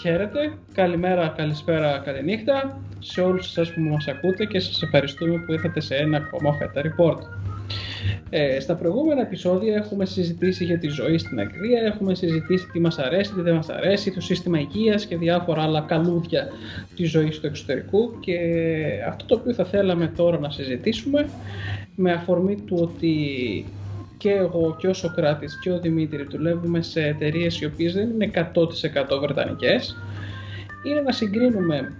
Χαίρετε, καλημέρα, καλησπέρα, καληνύχτα σε όλους σας που μας ακούτε και σας ευχαριστούμε που ήρθατε σε ένα ακόμα φέτα report. Ε, στα προηγούμενα επεισόδια έχουμε συζητήσει για τη ζωή στην Αγγλία, έχουμε συζητήσει τι μας αρέσει, τι δεν μας αρέσει, το σύστημα υγείας και διάφορα άλλα καλούδια της ζωής του εξωτερικού και αυτό το οποίο θα θέλαμε τώρα να συζητήσουμε με αφορμή του ότι και εγώ και ο Σοκράτης και ο Δημήτρη δουλεύουμε σε εταιρείες οι οποίες δεν είναι 100% βρετανικές είναι να συγκρίνουμε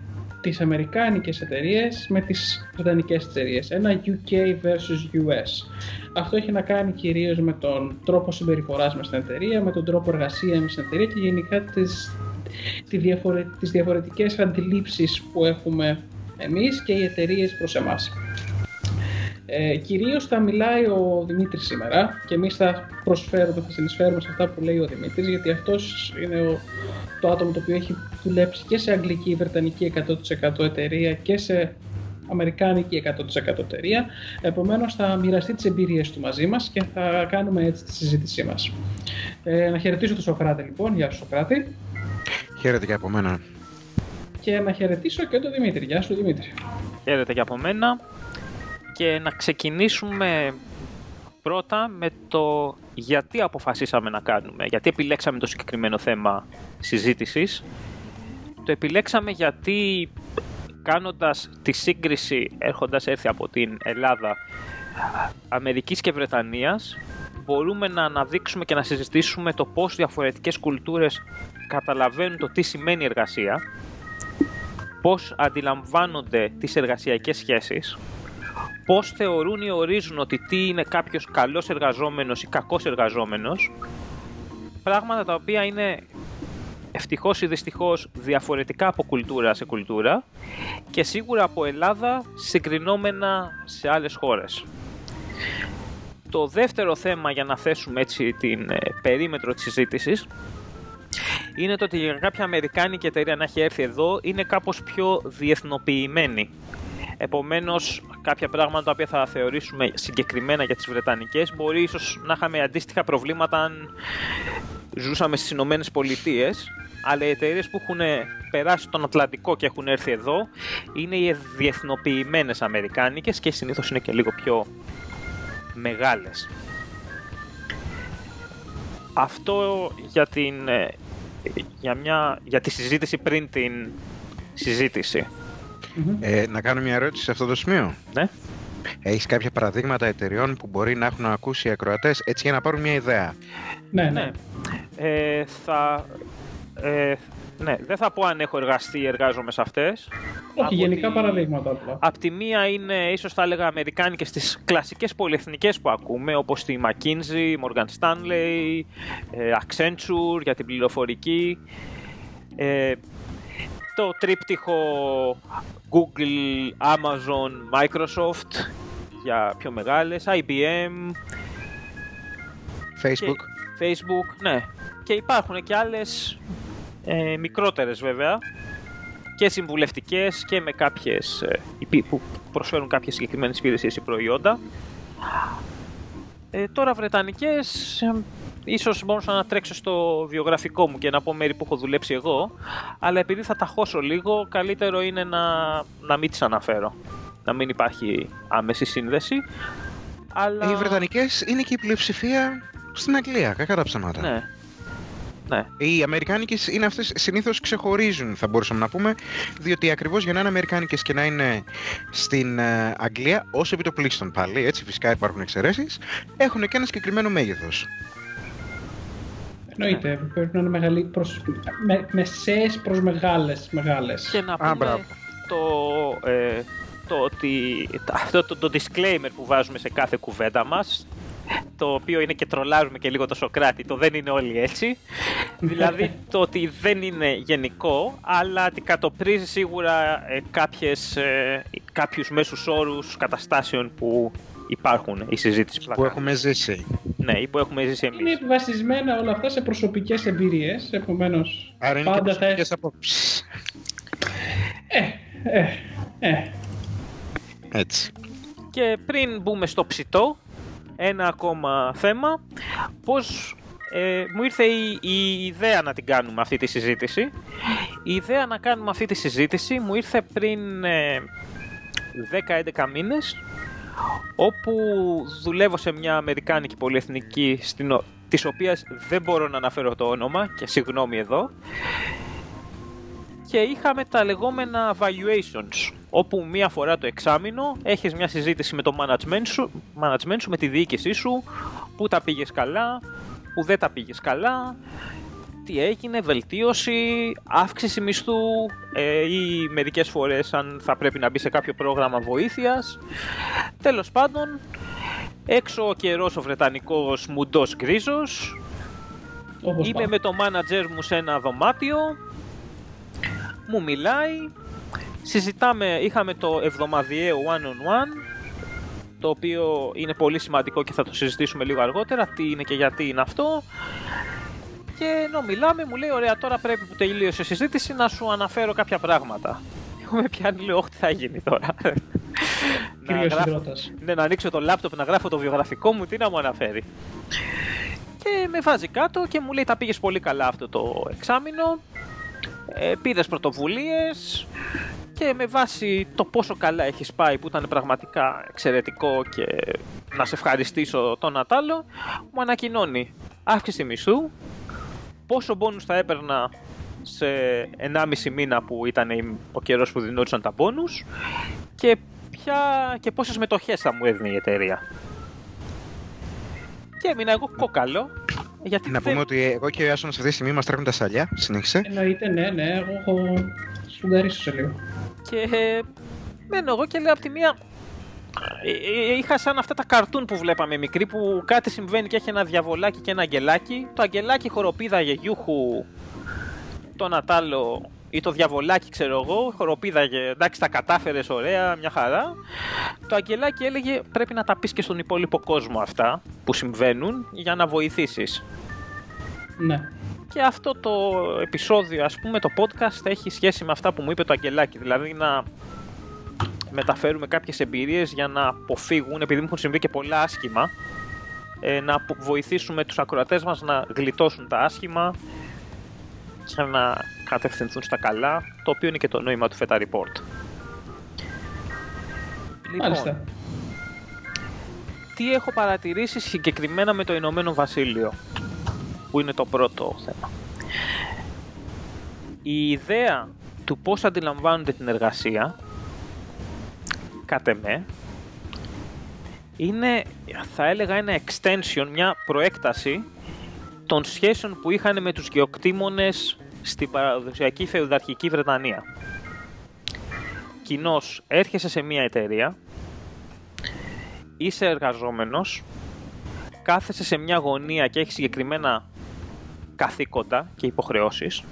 τις αμερικάνικες εταιρείες με τις βρετανικές εταιρείες. Ένα UK versus US. Αυτό έχει να κάνει κυρίως με τον τρόπο συμπεριφοράς μας στην εταιρεία, με τον τρόπο εργασίας μας στην εταιρεία και γενικά τις, τις, διαφορε, τις διαφορετικές αντιλήψεις που έχουμε εμείς και οι εταιρείες προς εμάς. Ε, Κυρίως θα μιλάει ο Δημήτρης σήμερα και εμείς θα προσφέρουμε, θα συνεισφέρουμε σε αυτά που λέει ο Δημήτρης, γιατί αυτός είναι ο, το άτομο το οποίο έχει δουλέψει και σε αγγλική, βρετανική 100% εταιρεία και σε αμερικάνικη 100% εταιρεία. Επομένως, θα μοιραστεί τις εμπειρίες του μαζί μας και θα κάνουμε έτσι τη συζήτησή μας. Ε, να χαιρετήσω τον Σοκράτη, λοιπόν. Γεια σου, Σοκράτη. Χαίρετε και από μένα. Και να χαιρετήσω και τον Δημήτρη. Γεια σου, Δημήτρη. Χαίρετε και από μένα και να ξεκινήσουμε πρώτα με το γιατί αποφασίσαμε να κάνουμε, γιατί επιλέξαμε το συγκεκριμένο θέμα συζήτησης. Το επιλέξαμε γιατί κάνοντας τη σύγκριση έρχοντας έρθει από την Ελλάδα Αμερικής και Βρετανίας μπορούμε να αναδείξουμε και να συζητήσουμε το πώς διαφορετικές κουλτούρες καταλαβαίνουν το τι σημαίνει εργασία πώς αντιλαμβάνονται τις εργασιακές σχέσεις πώς θεωρούν ή ορίζουν ότι τι είναι κάποιος καλός εργαζόμενος ή κακός εργαζόμενος, πράγματα τα οποία είναι ευτυχώς ή δυστυχώς διαφορετικά από κουλτούρα σε κουλτούρα και σίγουρα από Ελλάδα συγκρινόμενα σε άλλες χώρες. Το δεύτερο θέμα για να θέσουμε έτσι την ε, περίμετρο της συζήτησης είναι το ότι για κάποια Αμερικάνικη εταιρεία να έχει έρθει εδώ είναι κάπως πιο διεθνοποιημένη. Επομένως, κάποια πράγματα τα οποία θα θεωρήσουμε συγκεκριμένα για τις Βρετανικές μπορεί ίσως να είχαμε αντίστοιχα προβλήματα αν ζούσαμε στις Ηνωμένες Πολιτείες. Αλλά οι εταιρείες που έχουν περάσει τον Ατλαντικό και έχουν έρθει εδώ είναι οι διεθνοποιημένες Αμερικάνικες και συνήθως είναι και λίγο πιο μεγάλες. Αυτό για, την, ε, για, μια, για τη συζήτηση πριν την συζήτηση. Ε, να κάνω μια ερώτηση σε αυτό το σημείο. Ναι. Έχεις κάποια παραδείγματα εταιριών που μπορεί να έχουν ακούσει οι ακροατές έτσι για να πάρουν μια ιδέα; Ναι, ναι. Ε, θα, ε, ναι, δεν θα πω αν έχω εργαστεί ή εργάζομαι σε αυτές. Όχι, γενικά παραδείγματα απλά. Απ' τη μία είναι, ίσως θα έλεγα, αμερικάνικες τις κλασικές πολυεθνικές που ακούμε, όπως τη McKinsey, Morgan Stanley, ε, Accenture για την πληροφορική. Ε, το τρίπτυχο Google, Amazon, Microsoft για πιο μεγάλες, IBM, Facebook. Facebook, ναι. Και υπάρχουν και άλλες ε, μικρότερες βέβαια και συμβουλευτικές και με κάποιες ε, που προσφέρουν κάποιες συγκεκριμένες υπηρεσίες ή προϊόντα. Ε, τώρα βρετανικές ίσως μπορούσα να τρέξω στο βιογραφικό μου και να πω μέρη που έχω δουλέψει εγώ, αλλά επειδή θα τα χώσω λίγο, καλύτερο είναι να, να μην τις αναφέρω. Να μην υπάρχει άμεση σύνδεση. Αλλά... Οι Βρετανικές είναι και η πλειοψηφία στην Αγγλία, κακά τα ψέματα. Ναι. Ναι. Οι Αμερικάνικες είναι αυτές συνήθως ξεχωρίζουν, θα μπορούσαμε να πούμε, διότι ακριβώς για να είναι Αμερικάνικες και να είναι στην ε, Αγγλία, ως επιτοπλίστων πάλι, έτσι φυσικά υπάρχουν εξαιρέσεις, έχουν και ένα συγκεκριμένο μέγεθος. Εννοείται, πρέπει να είναι μεγαλύ, προς, με, μεσαίες προς μεγάλες, μεγάλες. Και να πούμε το, ε, το ότι αυτό το, το disclaimer που βάζουμε σε κάθε κουβέντα μας το οποίο είναι και τρολάρουμε και λίγο το Σοκράτη, το δεν είναι όλοι έτσι. δηλαδή το ότι δεν είναι γενικό, αλλά αντικατοπτρίζει σίγουρα ε, κάποιες, ε, κάποιους μέσους όρους καταστάσεων που υπάρχουν οι συζήτηση που, που έχουμε ζήσει. Ναι, ή που έχουμε ζήσει εμείς. Είναι βασισμένα όλα αυτά σε προσωπικές εμπειρίες, επομένως Άρα είναι πάντα και θα προσωπικές απόψεις. Ε, ε, ε. Έτσι. Και πριν μπούμε στο ψητό, ένα ακόμα θέμα, πώς ε, μου ήρθε η, η ιδέα να την κάνουμε αυτή τη συζήτηση. Η ιδέα να κάνουμε αυτή τη συζήτηση μου ήρθε πριν ε, 10-11 μήνες, όπου δουλεύω σε μια αμερικάνικη πολυεθνική, στην, ο- της οποίας δεν μπορώ να αναφέρω το όνομα και συγγνώμη εδώ, και είχαμε τα λεγόμενα valuations, όπου μία φορά το εξάμηνο έχεις μια συζήτηση με το management σου, management σου με τη διοίκησή σου, που τα πήγες καλά, που δεν τα πήγες καλά, τι έγινε, βελτίωση, αύξηση μισθού ε, ή μερικές φορές αν θα πρέπει να μπει σε κάποιο πρόγραμμα βοήθειας. Τέλος πάντων, έξω ο καιρός ο Βρετανικός μουντός γκρίζος, Όπως Είμαι πάμε. με το manager μου σε ένα δωμάτιο, μου μιλάει, συζητάμε, είχαμε το εβδομαδιαίο one-on-one, το οποίο είναι πολύ σημαντικό και θα το συζητήσουμε λίγο αργότερα, τι είναι και γιατί είναι αυτό. Και ενώ μιλάμε, μου λέει: Ωραία, τώρα πρέπει που τελείωσε η συζήτηση να σου αναφέρω κάποια πράγματα. Εγώ με πιάνει, λέω: Όχι, τι θα γίνει τώρα. να, Κύριος γράφω, Ιδρώτας. ναι, να ανοίξω το λάπτοπ, να γράφω το βιογραφικό μου, τι να μου αναφέρει. Και με βάζει κάτω και μου λέει: Τα πήγες πολύ καλά αυτό το εξάμεινο. Ε, πήρες πρωτοβουλίες και με βάση το πόσο καλά έχεις πάει που ήταν πραγματικά εξαιρετικό και να σε ευχαριστήσω το Νατάλο μου ανακοινώνει αύξηση μισθού πόσο μπόνους θα έπαιρνα σε 1,5 μήνα που ήταν η- ο καιρός που δινόντουσαν τα μπόνους και, ποια, και πόσες μετοχές θα μου έδινε η εταιρεία. Και έμεινα εγώ κόκαλο γιατί Να δεν- πούμε ότι εγώ και ο Ιάσονας αυτή τη στιγμή μας τρέχουν τα σαλιά. Συνέχισε. Εννοείται, ναι, ναι, εγώ έχω σφουγγαρίσω σε λίγο. Και ε, μένω εγώ και λέω από τη μία. Ε, ε, Είχα σαν αυτά τα καρτούν που βλέπαμε μικροί που κάτι συμβαίνει και έχει ένα διαβολάκι και ένα αγγελάκι. Το αγγελάκι χοροπήδαγε γιούχου τον Ατάλο ή το διαβολάκι ξέρω εγώ, χοροπήδαγε, εντάξει τα κατάφερες ωραία, μια χαρά. Το αγγελάκι έλεγε πρέπει να τα πεις και στον υπόλοιπο κόσμο αυτά που συμβαίνουν για να βοηθήσεις. Ναι. Και αυτό το επεισόδιο, ας πούμε, το podcast έχει σχέση με αυτά που μου είπε το Αγγελάκι. Δηλαδή να μεταφέρουμε κάποιες εμπειρίες για να αποφύγουν, επειδή μου έχουν συμβεί και πολλά άσχημα, ε, να απο- βοηθήσουμε τους ακροατές μας να γλιτώσουν τα άσχημα και να κατευθυνθούν στα καλά, το οποίο είναι και το νόημα του Feta Report. Λοιπόν, Μάλιστα. τι έχω παρατηρήσει συγκεκριμένα με το Ηνωμένο Βασίλειο, που είναι το πρώτο θέμα. Η ιδέα του πώς αντιλαμβάνονται την εργασία, κατ' εμέ, είναι, θα έλεγα, ένα extension, μια προέκταση των σχέσεων που είχαν με τους γεωκτήμονες στην παραδοσιακή φεουδαρχική Βρετανία. Κοινώς έρχεσαι σε μια εταιρεία, είσαι εργαζόμενος, κάθεσαι σε μια γωνία και έχεις συγκεκριμένα καθήκοντα και υποχρεώσεις,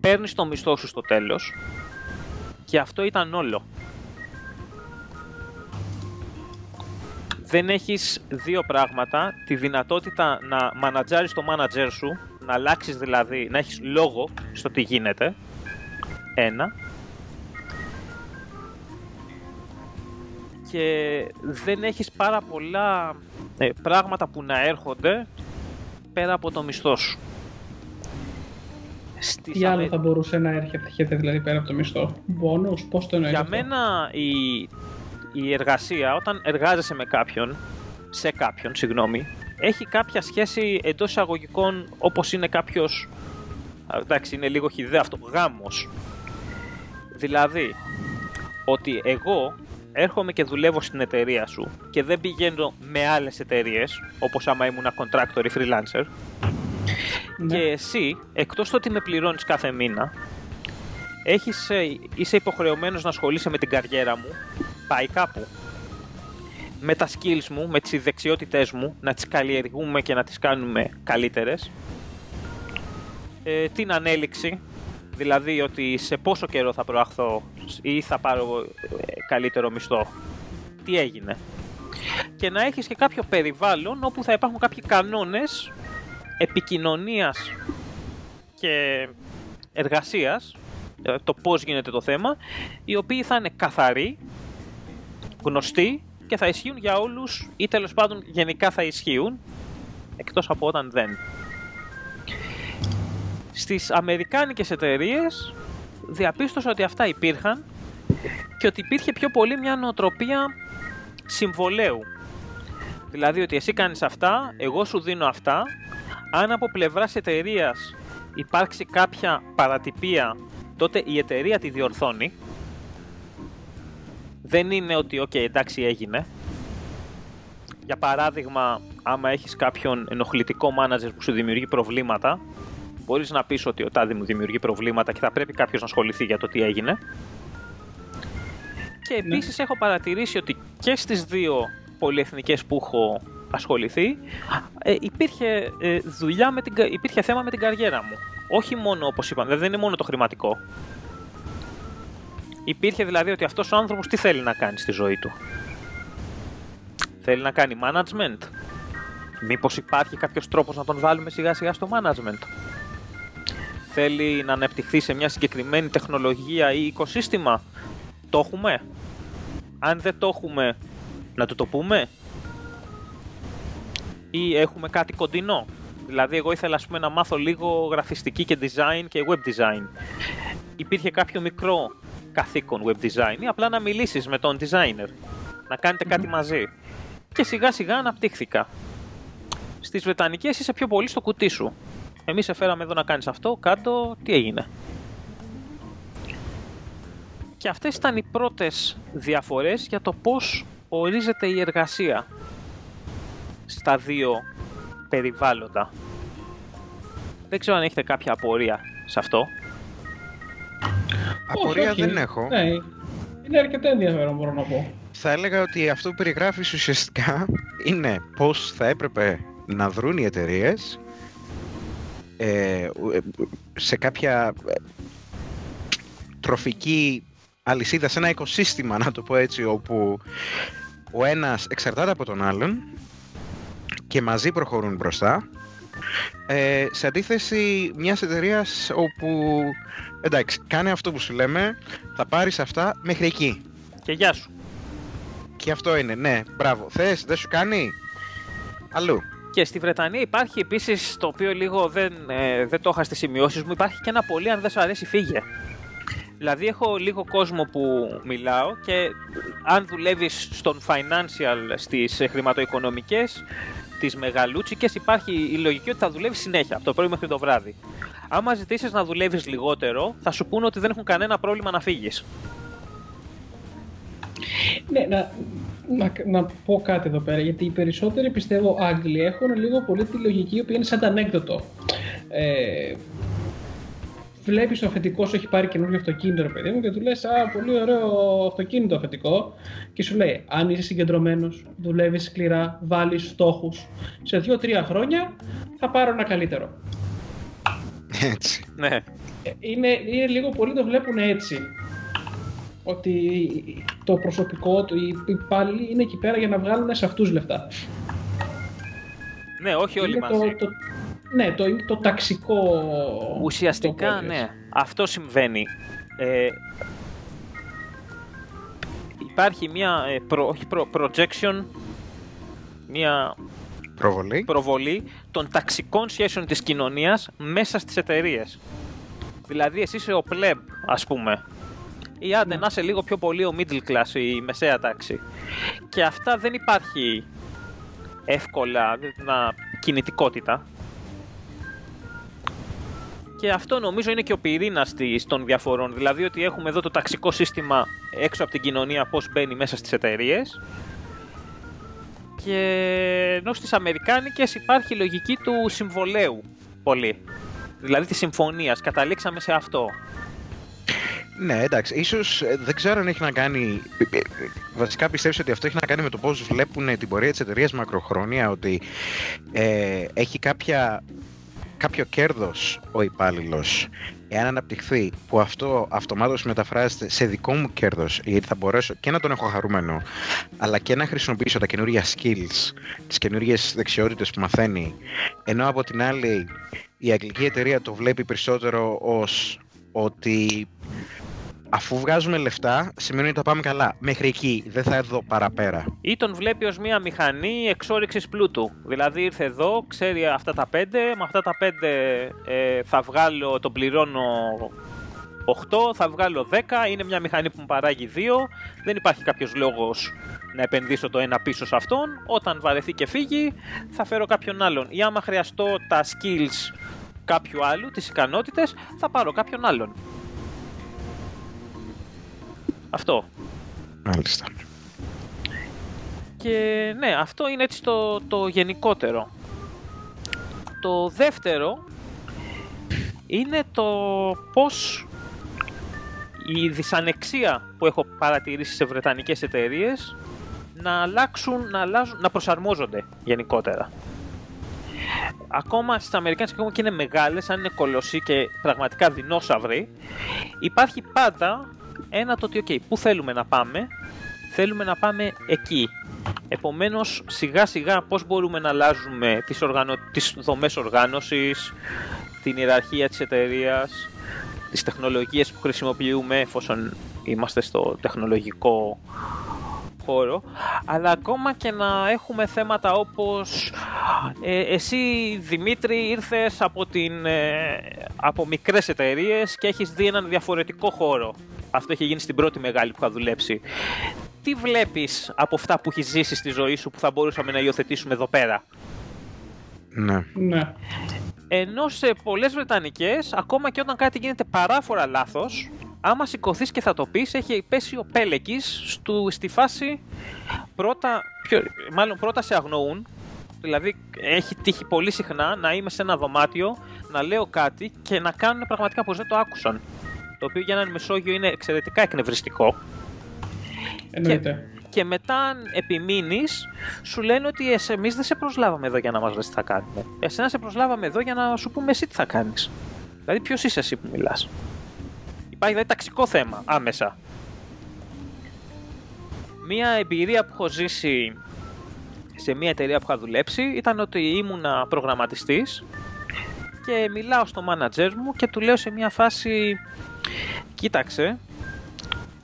παίρνεις το μισθό σου στο τέλος και αυτό ήταν όλο. Δεν έχεις δύο πράγματα, τη δυνατότητα να μανατζάρεις το μάνατζέρ σου, να αλλάξεις δηλαδή, να έχεις λόγο στο τι γίνεται, ένα, και δεν έχεις πάρα πολλά ε, πράγματα που να έρχονται πέρα από το μισθό σου. Στις Τι άλλο Αμε- θα μπορούσε να έρχεται δηλαδή πέρα από το μισθό; Μπόνους, πώς το εννοείς Για αυτό; μένα η, η εργασία, όταν εργάζεσαι με κάποιον, σε κάποιον, συγγνώμη, έχει κάποια σχέση εντός εισαγωγικών όπως είναι κάποιος, α, εντάξει είναι λίγο χιδέα αυτό, γάμος. Δηλαδή, ότι εγώ έρχομαι και δουλεύω στην εταιρεία σου και δεν πηγαίνω με άλλες εταιρείες, όπως άμα ήμουν contractor ή freelancer, Ναι. και εσύ, εκτός το ότι με πληρώνεις κάθε μήνα, έχεις, ε, είσαι υποχρεωμένος να ασχολείσαι με την καριέρα μου, πάει κάπου. Με τα skills μου, με τις δεξιότητές μου, να τις καλλιεργούμε και να τις κάνουμε καλύτερες. Ε, την ανέλυξη, δηλαδή ότι σε πόσο καιρό θα προαχθώ ή θα πάρω ε, καλύτερο μισθό. Τι έγινε. και να έχεις και κάποιο περιβάλλον όπου θα υπάρχουν κάποιοι κανόνες επικοινωνίας και εργασίας, ε, το πώς γίνεται το θέμα, οι οποίοι θα είναι καθαροί, γνωστοί και θα ισχύουν για όλους ή τέλος πάντων γενικά θα ισχύουν, εκτός από όταν δεν. Στις αμερικάνικες εταιρείες διαπίστωσα ότι αυτά υπήρχαν και ότι υπήρχε πιο πολύ μια νοοτροπία συμβολαίου. Δηλαδή ότι εσύ κάνεις αυτά, εγώ σου δίνω αυτά, αν από πλευράς εταιρείας υπάρξει κάποια παρατυπία, τότε η εταιρεία τη διορθώνει. Δεν είναι ότι, οκ, εντάξει, έγινε. Για παράδειγμα, άμα έχεις κάποιον ενοχλητικό μάνατζερ που σου δημιουργεί προβλήματα, μπορείς να πεις ότι ο τάδι μου δημιουργεί προβλήματα και θα πρέπει κάποιος να ασχοληθεί για το τι έγινε. Και ναι. επίσης έχω παρατηρήσει ότι και στις δύο πολυεθνικές που έχω ασχοληθεί, ε, υπήρχε, ε, δουλειά με την, υπήρχε θέμα με την καριέρα μου. Όχι μόνο, όπως είπαμε, δεν είναι μόνο το χρηματικό. Υπήρχε δηλαδή ότι αυτός ο άνθρωπος τι θέλει να κάνει στη ζωή του; Θέλει να κάνει management. Μήπως υπάρχει κάποιος τρόπος να τον βάλουμε σιγά σιγά στο management; Θέλει να αναπτυχθεί σε μια συγκεκριμένη τεχνολογία ή οικοσύστημα; Το έχουμε; Αν δεν το έχουμε, να του το πούμε; Ή έχουμε κάτι κοντινό; Δηλαδή, εγώ ήθελα ας πούμε, να μάθω λίγο γραφιστική και design και web design. Υπήρχε κάποιο μικρό καθήκον web design ή απλά να μιλήσεις με τον designer. Να κάνετε κάτι μαζί. Και σιγά σιγά αναπτύχθηκα. Στις Βρετανικές είσαι πιο πολύ στο κουτί σου. Εμείς σε φέραμε εδώ να κάνεις αυτό, κάτω, τι έγινε. Και αυτές ήταν οι πρώτες διαφορές για το πώς ορίζεται η εργασία στα δύο περιβάλλοντα. Δεν ξέρω αν έχετε κάποια απορία σε αυτό. Απορία δεν έχω. Ναι, είναι αρκετά ενδιαφέρον μπορώ να πω. Θα έλεγα ότι αυτό που περιγράφεις ουσιαστικά είναι πώς θα έπρεπε να δρουν οι εταιρείες ε, σε κάποια ε, τροφική αλυσίδα, σε ένα οικοσύστημα, να το πω έτσι, όπου ο ένας εξαρτάται από τον άλλον και μαζί προχωρούν μπροστά, ε, σε αντίθεση μιας εταιρείας όπου, εντάξει, κάνε αυτό που σου λέμε, θα πάρεις αυτά μέχρι εκεί. Και γεια σου. Και αυτό είναι, ναι, μπράβο. Θες, δεν σου κάνει, αλλού. Και στη Βρετανία υπάρχει επίσης, το οποίο λίγο δεν, ε, δεν το είχα στις σημειώσεις μου, υπάρχει και ένα πολύ αν δεν σου αρέσει φύγε. Δηλαδή έχω λίγο κόσμο που μιλάω και αν δουλεύεις στον financial στις χρηματοοικονομικές, τις μεγαλούτσικες υπάρχει η λογική ότι θα δουλεύει συνέχεια, από το πρωί μέχρι το βράδυ. Άμα ζητήσεις να δουλεύεις λιγότερο, θα σου πούνε ότι δεν έχουν κανένα πρόβλημα να φύγεις. Ναι, να, να, να πω κάτι εδώ πέρα, γιατί οι περισσότεροι πιστεύω Άγγλοι έχουν λίγο πολύ τη λογική η οποία είναι σαν ανέκδοτο. Ε, βλέπεις το αφεντικός σου έχει πάρει καινούργιο αυτοκίνητο, ρε παιδί μου, και του λες: Α, πολύ ωραίο αυτοκίνητο αφεντικό. Και σου λέει: Αν είσαι συγκεντρωμένος, δουλεύεις σκληρά, βάλεις στόχους, σε 2-3 χρόνια θα πάρω ένα καλύτερο. Έτσι. Ναι. Ε, είναι, είναι λίγο πολύ το βλέπουν έτσι. Ότι το προσωπικό του, οι υπάλληλοι είναι εκεί πέρα για να βγάλουν σε αυτούς λεφτά. Ναι, όχι όλοι μαζί. Το, το, ναι, το, το ταξικό... Ουσιαστικά, ναι. Αυτό συμβαίνει. Ε, υπάρχει μια ε, προ, προ, projection, μια προβολή. προβολή των ταξικών σχέσεων της κοινωνίας μέσα στις εταιρείες. Δηλαδή εσύ είσαι ο pleb, ας πούμε, ή άντε ναι. να είσαι λίγο πιο πολύ ο middle class, η μεσαία τάξη. Και αυτά δεν υπάρχει εύκολα να, κινητικότητα. Και αυτό νομίζω είναι και ο πυρήνας των διαφορών. Δηλαδή ότι έχουμε εδώ το ταξικό σύστημα έξω από την κοινωνία, πώς μπαίνει μέσα στις εταιρείες. Και ενώ στις Αμερικάνικες υπάρχει η λογική του συμβολέου πολύ. Δηλαδή της συμφωνίας. Καταλήξαμε σε αυτό. Ναι, εντάξει. Ίσως ε, δεν ξέρω αν έχει να κάνει. Ε, ε, βασικά πιστεύω ότι αυτό έχει να κάνει με το πώς βλέπουν την πορεία της εταιρείας μακροχρόνια. Ότι ε, έχει κάποια κάποιο κέρδος ο υπάλληλος, εάν αναπτυχθεί, που αυτό αυτομάτως μεταφράζεται σε δικό μου κέρδος, γιατί θα μπορέσω και να τον έχω χαρούμενο, αλλά και να χρησιμοποιήσω τα καινούργια skills, τις καινούργιες δεξιότητες που μαθαίνει, ενώ από την άλλη η αγγλική εταιρεία το βλέπει περισσότερο ως ότι αφού βγάζουμε λεφτά, σημαίνει ότι τα πάμε καλά. Μέχρι εκεί, δεν θα δω παραπέρα. Ή τον βλέπει ως μια μηχανή εξόριξης πλούτου. Δηλαδή ήρθε εδώ, ξέρει αυτά τα πέντε, με αυτά τα πέντε ε, θα βγάλω, τον πληρώνω 8, θα βγάλω 10, είναι μια μηχανή που μου παράγει 2, δεν υπάρχει κάποιος λόγος να επενδύσω το ένα πίσω σε αυτόν, όταν βαρεθεί και φύγει θα φέρω κάποιον άλλον. Ή άμα χρειαστώ τα skills κάποιου άλλου, τις ικανότητες, θα πάρω κάποιον άλλον. Αυτό. Μάλιστα. Και ναι, αυτό είναι έτσι το, το γενικότερο. Το δεύτερο είναι το πώς η δυσανεξία που έχω παρατηρήσει σε βρετανικές εταιρείες να αλλάξουν, να, αλλάζουν, να προσαρμόζονται γενικότερα. Ακόμα στις Αμερικάνες ακόμα και είναι μεγάλες, αν είναι κολοσσοί και πραγματικά δεινόσαυροι, υπάρχει πάντα ένα το ότι, ok, πού θέλουμε να πάμε, θέλουμε να πάμε εκεί. Επομένως, σιγά σιγά πώς μπορούμε να αλλάζουμε τις, οργανω... τις δομές οργάνωσης, την ιεραρχία της εταιρείας, τις τεχνολογίες που χρησιμοποιούμε εφόσον είμαστε στο τεχνολογικό χώρο, αλλά ακόμα και να έχουμε θέματα όπως ε, εσύ Δημήτρη ήρθες από, την, ε, από μικρές εταιρείες και έχεις δει έναν διαφορετικό χώρο. Αυτό έχει γίνει στην πρώτη μεγάλη που είχα δουλέψει. Τι βλέπεις από αυτά που έχεις ζήσει στη ζωή σου που θα μπορούσαμε να υιοθετήσουμε εδώ πέρα; Ναι. Ναι. Ενώ σε πολλές Βρετανικές, ακόμα και όταν κάτι γίνεται παράφορα λάθος, άμα σηκωθείς και θα το πεις, έχει πέσει ο Πέλεκης στη φάση πρώτα, πιο, μάλλον πρώτα σε αγνοούν, δηλαδή έχει τύχει πολύ συχνά να είμαι σε ένα δωμάτιο, να λέω κάτι και να κάνουν πραγματικά πως δεν το άκουσαν. Το οποίο για έναν Μεσόγειο είναι εξαιρετικά εκνευριστικό. Εννοείται. Και, και μετά, αν επιμείνεις, σου λένε ότι εμείς δεν σε προσλάβαμε εδώ για να μας λες τι θα κάνουμε. Εσένα σε προσλάβαμε εδώ για να σου πούμε εσύ τι θα κάνεις. Δηλαδή, ποιος είσαι εσύ που μιλάς; Υπάρχει δηλαδή ταξικό θέμα άμεσα. Μία εμπειρία που έχω ζήσει σε μια εταιρεία που είχα δουλέψει ήταν ότι ήμουνα προγραμματιστής και μιλάω στο manager μου και του λέω σε μια φάση κοίταξε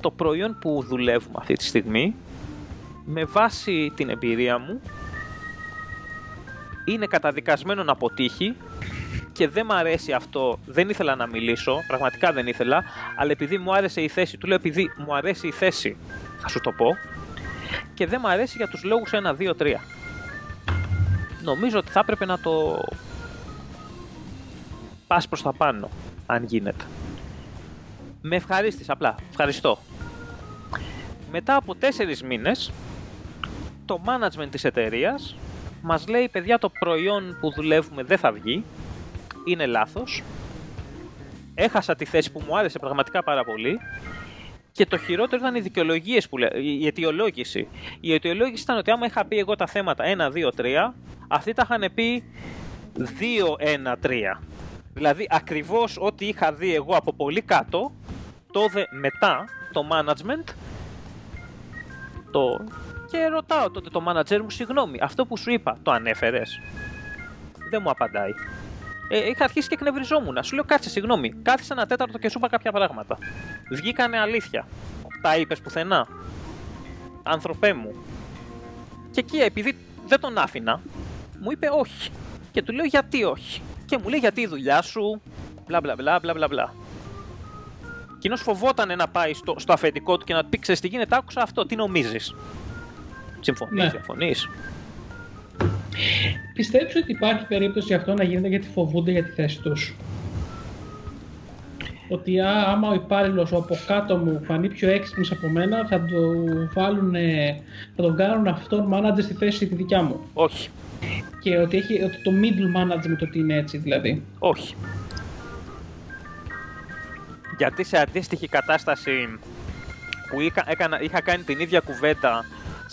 το προϊόν που δουλεύουμε αυτή τη στιγμή με βάση την εμπειρία μου είναι καταδικασμένο να αποτύχει και δεν μ' αρέσει αυτό, δεν ήθελα να μιλήσω, πραγματικά δεν ήθελα, αλλά επειδή μου άρεσε η θέση, του λέω επειδή μου αρέσει η θέση, θα σου το πω, και δεν μ' αρέσει για τους λόγους 1, 2, 3. Νομίζω ότι θα έπρεπε να το πας προς τα πάνω, αν γίνεται. Με ευχαρίστης απλά, ευχαριστώ. Μετά από τέσσερις μήνες, το management της εταιρείας μας λέει παιδιά το προϊόν που δουλεύουμε δεν θα βγει, είναι λάθος, έχασα τη θέση που μου άρεσε πραγματικά πάρα πολύ και το χειρότερο ήταν οι δικαιολογίες που λέει, η αιτιολόγηση. Η αιτιολόγηση ήταν ότι άμα είχα πει εγώ τα θέματα 1, 2, 3, αυτοί τα είχαν πει 2, 1, 3. Δηλαδή ακριβώς ό,τι είχα δει εγώ από πολύ κάτω, τότε μετά το management το... και ρωτάω τότε το manager μου, συγγνώμη, αυτό που σου είπα, το ανέφερες; Δεν μου απαντάει. Ε, είχα αρχίσει και εκνευριζόμουν. Σου λέω, κάτσε, συγγνώμη. Κάθισε ένα τέταρτο και σου είπα κάποια πράγματα. Βγήκανε αλήθεια. Τα είπες πουθενά. Άνθρωπέ μου. Και εκεί, επειδή δεν τον άφηνα, μου είπε όχι. Και του λέω γιατί όχι. Και μου λέει γιατί η δουλειά σου, μπλα μπλα μπλα μπλα μπλα μπλα. Εκείνος φοβόταν να πάει στο, στο αφεντικό του και να πει: Ξέρεις τι γίνεται, άκουσα αυτό, τι νομίζεις; Συμφωνείς, Ναι. συμφωνείς. Πιστεύεις ότι υπάρχει περίπτωση αυτό να γίνεται γιατί φοβούνται για τη θέση τους. Ότι α, άμα ο υπάλληλος από κάτω μου φανεί πιο έξυπνος από μένα, θα, το βάλουν, θα τον κάνουν αυτόν manager στη θέση τη δικιά μου. Όχι. Και ότι, έχει, ότι το middle management ότι είναι έτσι δηλαδή. Όχι. Γιατί σε αντίστοιχη κατάσταση που είχα, έκανα, είχα κάνει την ίδια κουβέντα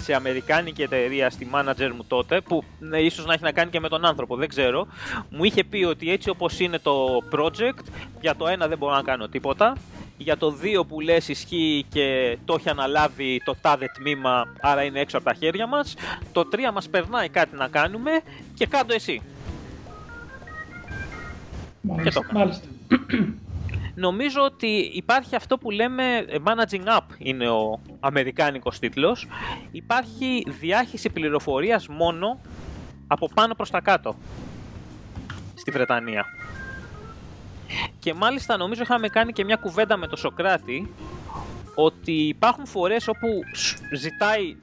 σε αμερικάνικη εταιρεία στη manager μου τότε, που ναι, ίσως να έχει να κάνει και με τον άνθρωπο, δεν ξέρω, μου είχε πει ότι έτσι όπως είναι το project, για το ένα δεν μπορώ να κάνω τίποτα, για το 2 που λες ισχύει και το έχει αναλάβει το τάδε τμήμα, άρα είναι έξω από τα χέρια μας. Το 3 μας περνάει κάτι να κάνουμε και κάτω εσύ. Μάλιστα, Και το έκανα. μάλιστα. Νομίζω ότι υπάρχει αυτό που λέμε ε, Managing Up είναι ο αμερικάνικος τίτλος. Υπάρχει διάχυση πληροφορίας μόνο από πάνω προς τα κάτω στη Βρετανία. Και μάλιστα νομίζω είχαμε κάνει και μια κουβέντα με τον Σοκράτη ότι υπάρχουν φορές όπου σ- ζητάει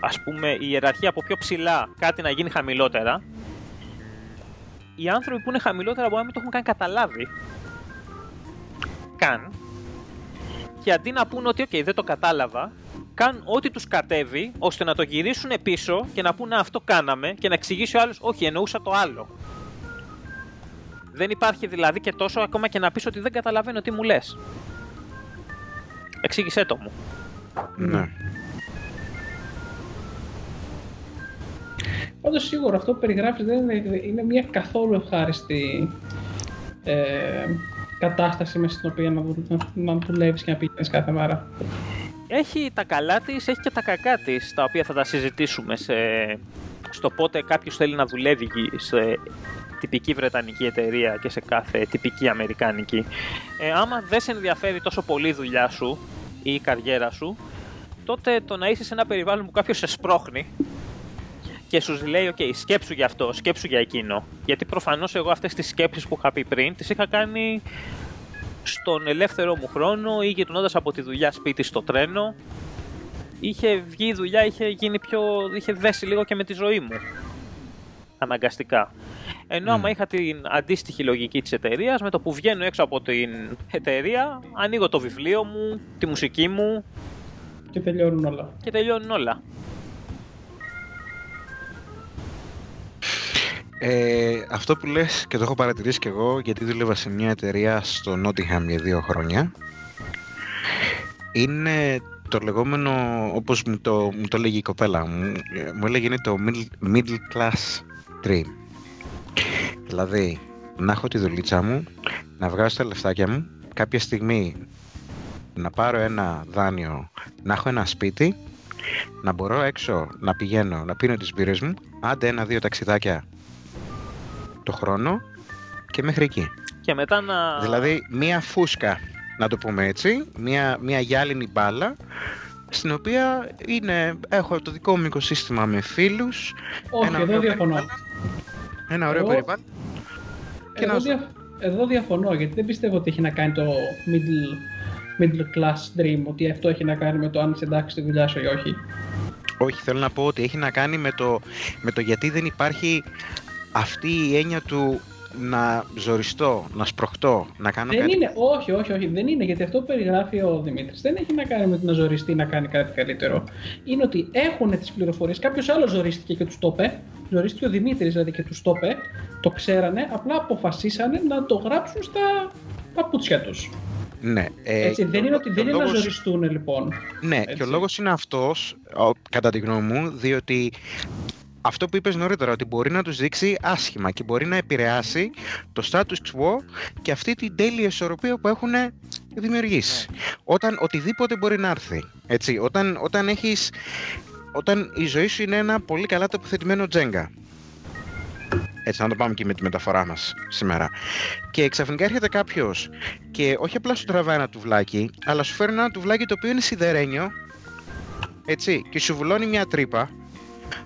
ας πούμε η ιεραρχία από πιο ψηλά κάτι να γίνει χαμηλότερα οι άνθρωποι που είναι χαμηλότερα μπορεί να μην το έχουν καν καταλάβει καν και αντί να πούνε ότι «ΟΚ, δεν το κατάλαβα», κάνουν ό,τι τους κατέβει ώστε να το γυρίσουν πίσω και να πούνε «Α, αυτό κάναμε και να εξηγήσει ο άλλος «Όχι, εννοούσα το άλλο». Δεν υπάρχει δηλαδή και τόσο ακόμα και να πεις ότι δεν καταλαβαίνω τι μου λες. Εξήγησέ το μου. Ναι. Πάντως σίγουρα αυτό που περιγράφεις δεν είναι, είναι μια καθόλου ευχάριστη ε, κατάσταση μέσα στην οποία να, δου- να, να δουλεύεις και να πηγαίνεις κάθε μέρα. Έχει τα καλά της, έχει και τα κακά της, τα οποία θα τα συζητήσουμε σε... στο πότε κάποιος θέλει να δουλεύει σε τυπική βρετανική εταιρεία και σε κάθε τυπική αμερικάνικη. Ε, άμα δεν σε ενδιαφέρει τόσο πολύ η δουλειά σου ή η καριέρα σου, τότε το να είσαι σε ένα περιβάλλον που κάποιος σε σπρώχνει και σου λέει, OK, σκέψου για αυτό, σκέψου για εκείνο. Γιατί προφανώς εγώ αυτές τις σκέψεις που είχα πει πριν, τις είχα κάνει στον ελεύθερο μου χρόνο ή γυρνώντας από τη δουλειά σπίτι στο τρένο. Είχε βγει η δουλειά, είχε γίνει πιο. είχε δέσει λίγο και με τη ζωή μου. Αναγκαστικά. Ενώ άμα Μμ. είχα την αντίστοιχη λογική της εταιρείας, με το που βγαίνω έξω από την εταιρεία, ανοίγω το βιβλίο μου, τη μουσική μου Και τελειώνουν όλα. και τελειώνουν όλα. Ε, αυτό που λες και το έχω παρατηρήσει και εγώ γιατί δούλευα σε μια εταιρεία στο Nottingham για δύο χρόνια είναι το λεγόμενο όπως μου το, μου το λέγει η κοπέλα μου ε, μου έλεγε είναι το middle, middle class dream. Δηλαδή να έχω τη δουλίτσα μου να βγάζω τα λεφτάκια μου κάποια στιγμή να πάρω ένα δάνειο να έχω ένα σπίτι να μπορώ έξω να πηγαίνω να πίνω τις μπύρες μου άντε ένα-δύο ταξιδάκια το χρόνο και μέχρι εκεί. Και μετά να. Δηλαδή μία φούσκα, να το πούμε έτσι, μία, μία γυάλινη μπάλα, στην οποία είναι, έχω το δικό μου οικοσύστημα με φίλους, Όχι, Ένα εδώ ωραίο διαφωνώ. περιβάλλον. ένα ωραίο Εγώ- περιβάλλον. Και Εδώ, να δια... εδώ διαφωνώ, γιατί δεν πιστεύω ότι έχει να κάνει το middle, middle class dream, ότι αυτό έχει να κάνει με το αν είσαι εντάξει στη δουλειά σου ή όχι. Όχι, θέλω να πω ότι έχει να κάνει με το, με το γιατί δεν υπάρχει αυτή η έννοια του να ζοριστώ, να σπροχτώ, να κάνω Δεν κάτι. είναι, όχι, όχι, όχι, δεν είναι, γιατί αυτό που περιγράφει ο Δημήτρης δεν έχει να κάνει με το να ζοριστεί να κάνει κάτι καλύτερο. Είναι ότι έχουν τις πληροφορίες, κάποιος άλλος ζορίστηκε και τους το είπε, ζορίστηκε ο Δημήτρης δηλαδή και τους το είπε, το ξέρανε, απλά αποφασίσανε να το γράψουν στα παπούτσια τους. Ναι, ε, Έτσι, δεν και είναι ο- ότι και δεν ο είναι να λόγος- ζοριστούν λοιπόν. Ναι, Έτσι. και ο λόγος είναι αυτός, ο- κατά τη γνώμη μου, διότι αυτό που είπες νωρίτερα, ότι μπορεί να τους δείξει άσχημα και μπορεί να επηρεάσει το status quo και αυτή την τέλεια ισορροπία που έχουν δημιουργήσει. Όταν οτιδήποτε μπορεί να έρθει, έτσι, όταν, όταν έχεις, όταν η ζωή σου είναι ένα πολύ καλά τοποθετημένο τζέγκα. Έτσι, να το πάμε και με τη μεταφορά μας σήμερα. Και ξαφνικά έρχεται κάποιος και όχι απλά σου τραβάει ένα τουβλάκι, αλλά σου φέρνει ένα τουβλάκι το οποίο είναι σιδερένιο, έτσι, και σου βουλώνει μια τρύπα.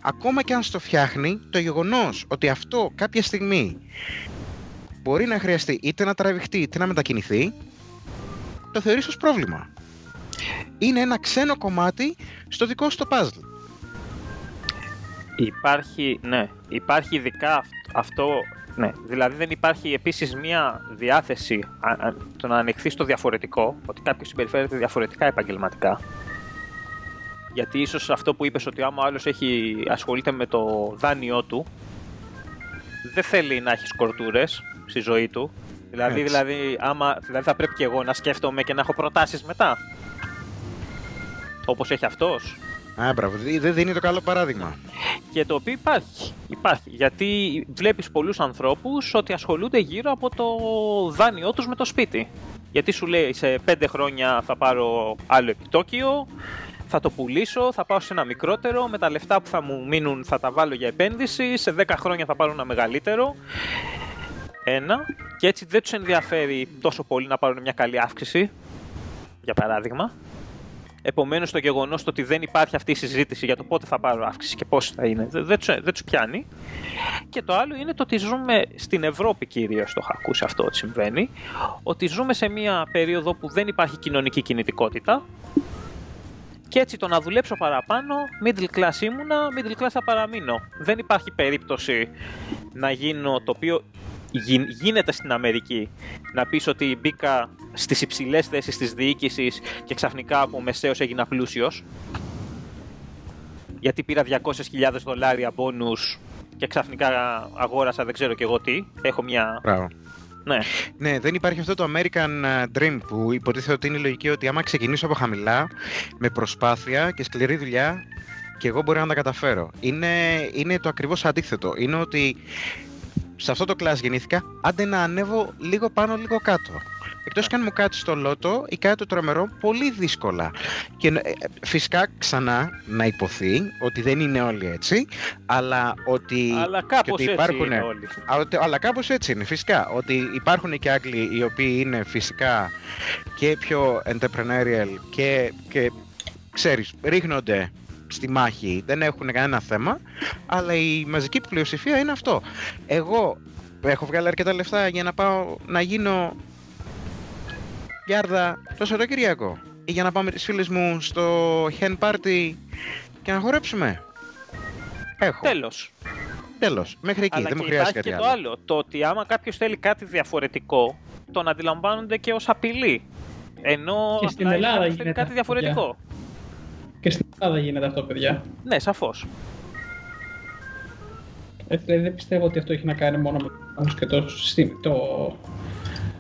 Ακόμα και αν στο φτιάχνει, το γεγονός ότι αυτό κάποια στιγμή μπορεί να χρειαστεί είτε να τραβηχτεί είτε να μετακινηθεί, το θεωρείς ως πρόβλημα. Είναι ένα ξένο κομμάτι στο δικό σου το puzzle. Υπάρχει, ναι, υπάρχει ειδικά αυ- αυτό, ναι, δηλαδή δεν υπάρχει επίσης μία διάθεση α, α, το να ανοιχθείς στο διαφορετικό, ότι κάποιος συμπεριφέρεται διαφορετικά επαγγελματικά. Γιατί ίσως αυτό που είπες ότι άμα ο άλλος έχει, ασχολείται με το δάνειό του, δεν θέλει να έχεις σκορτούρες στη ζωή του. Δηλαδή, Έτσι. δηλαδή, άμα, δηλαδή θα πρέπει και εγώ να σκέφτομαι και να έχω προτάσεις μετά. Όπως έχει αυτός. Α, μπράβο. Δεν δίνει το καλό παράδειγμα. Και το οποίο υπάρχει. Υπάρχει. Γιατί βλέπεις πολλούς ανθρώπους ότι ασχολούνται γύρω από το δάνειό τους με το σπίτι. Γιατί σου λέει σε πέντε χρόνια θα πάρω άλλο επιτόκιο, θα το πουλήσω, θα πάω σε ένα μικρότερο, με τα λεφτά που θα μου μείνουν θα τα βάλω για επένδυση, σε 10 χρόνια θα πάρω ένα μεγαλύτερο. Ένα, και έτσι δεν τους ενδιαφέρει τόσο πολύ να πάρουν μια καλή αύξηση, για παράδειγμα. Επομένως, το γεγονός ότι δεν υπάρχει αυτή η συζήτηση για το πότε θα πάρω αύξηση και πώς θα είναι, δεν, δεν, δεν τους πιάνει. Και το άλλο είναι το ότι ζούμε στην Ευρώπη κυρίως, το έχω ακούσει αυτό ότι συμβαίνει, ότι ζούμε σε μια περίοδο που δεν υπάρχει κοινωνική κινητικότητα. Και έτσι το να δουλέψω παραπάνω, middle class ήμουνα, middle class θα παραμείνω. Δεν υπάρχει περίπτωση να γίνω το οποίο γίνεται στην Αμερική. Να πεις ότι μπήκα στις υψηλές θέσεις της διοίκησης και ξαφνικά από μεσαίος έγινα πλούσιος. Γιατί πήρα 200.000 δολάρια μπόνους και ξαφνικά αγόρασα δεν ξέρω και εγώ τι. Έχω μια... Μπράβο. Ναι. ναι, δεν υπάρχει αυτό το American ε, Dream που υποτίθεται ότι είναι η λογική ότι άμα ξεκινήσω από χαμηλά, με προσπάθεια και σκληρή δουλειά, και εγώ μπορεί να τα καταφέρω. Είναι, είναι το ακριβώς αντίθετο. Είναι ότι σε αυτό το κλάσ γεννήθηκα, άντε να ανέβω λίγο πάνω, λίγο κάτω. Εκτός και αν μου κάτσεις στο λότο ή κάτι το τρομερό, πολύ δύσκολα. Και ε, φυσικά ξανά να υποθεί ότι δεν είναι όλοι έτσι, αλλά ότι, αλλά κάπως ότι υπάρχουν, έτσι είναι όλοι. Αλλά κάπως έτσι είναι, φυσικά. Ότι υπάρχουν και Άγγλοι οι οποίοι είναι φυσικά και πιο entrepreneurial και, και ξέρεις, ρίχνονται στη μάχη, δεν έχουν κανένα θέμα, αλλά η μαζική πλειοψηφία είναι αυτό. Εγώ έχω βγάλει αρκετά λεφτά για να πάω να γίνω γιάρδα το Σαββατοκύριακο ή για να πάω με τις φίλες μου στο hen party και να χορέψουμε. Έχω. Τέλος. Τέλος. Μέχρι εκεί. Αλλά δεν και μου χρειάζεται υπάρχει κάτι και άλλο. το άλλο. Το ότι άμα κάποιος θέλει κάτι διαφορετικό, τον αντιλαμβάνονται και ως απειλή. Ενώ Και στην απλά Ελλάδα κάποιος θέλει γίνεται κάτι αυτό, διαφορετικό. Και στην Ελλάδα γίνεται αυτό, παιδιά. Ναι, σαφώς. Ε, δηλαδή δεν πιστεύω ότι αυτό έχει να κάνει μόνο με όμως και το, συστή- το,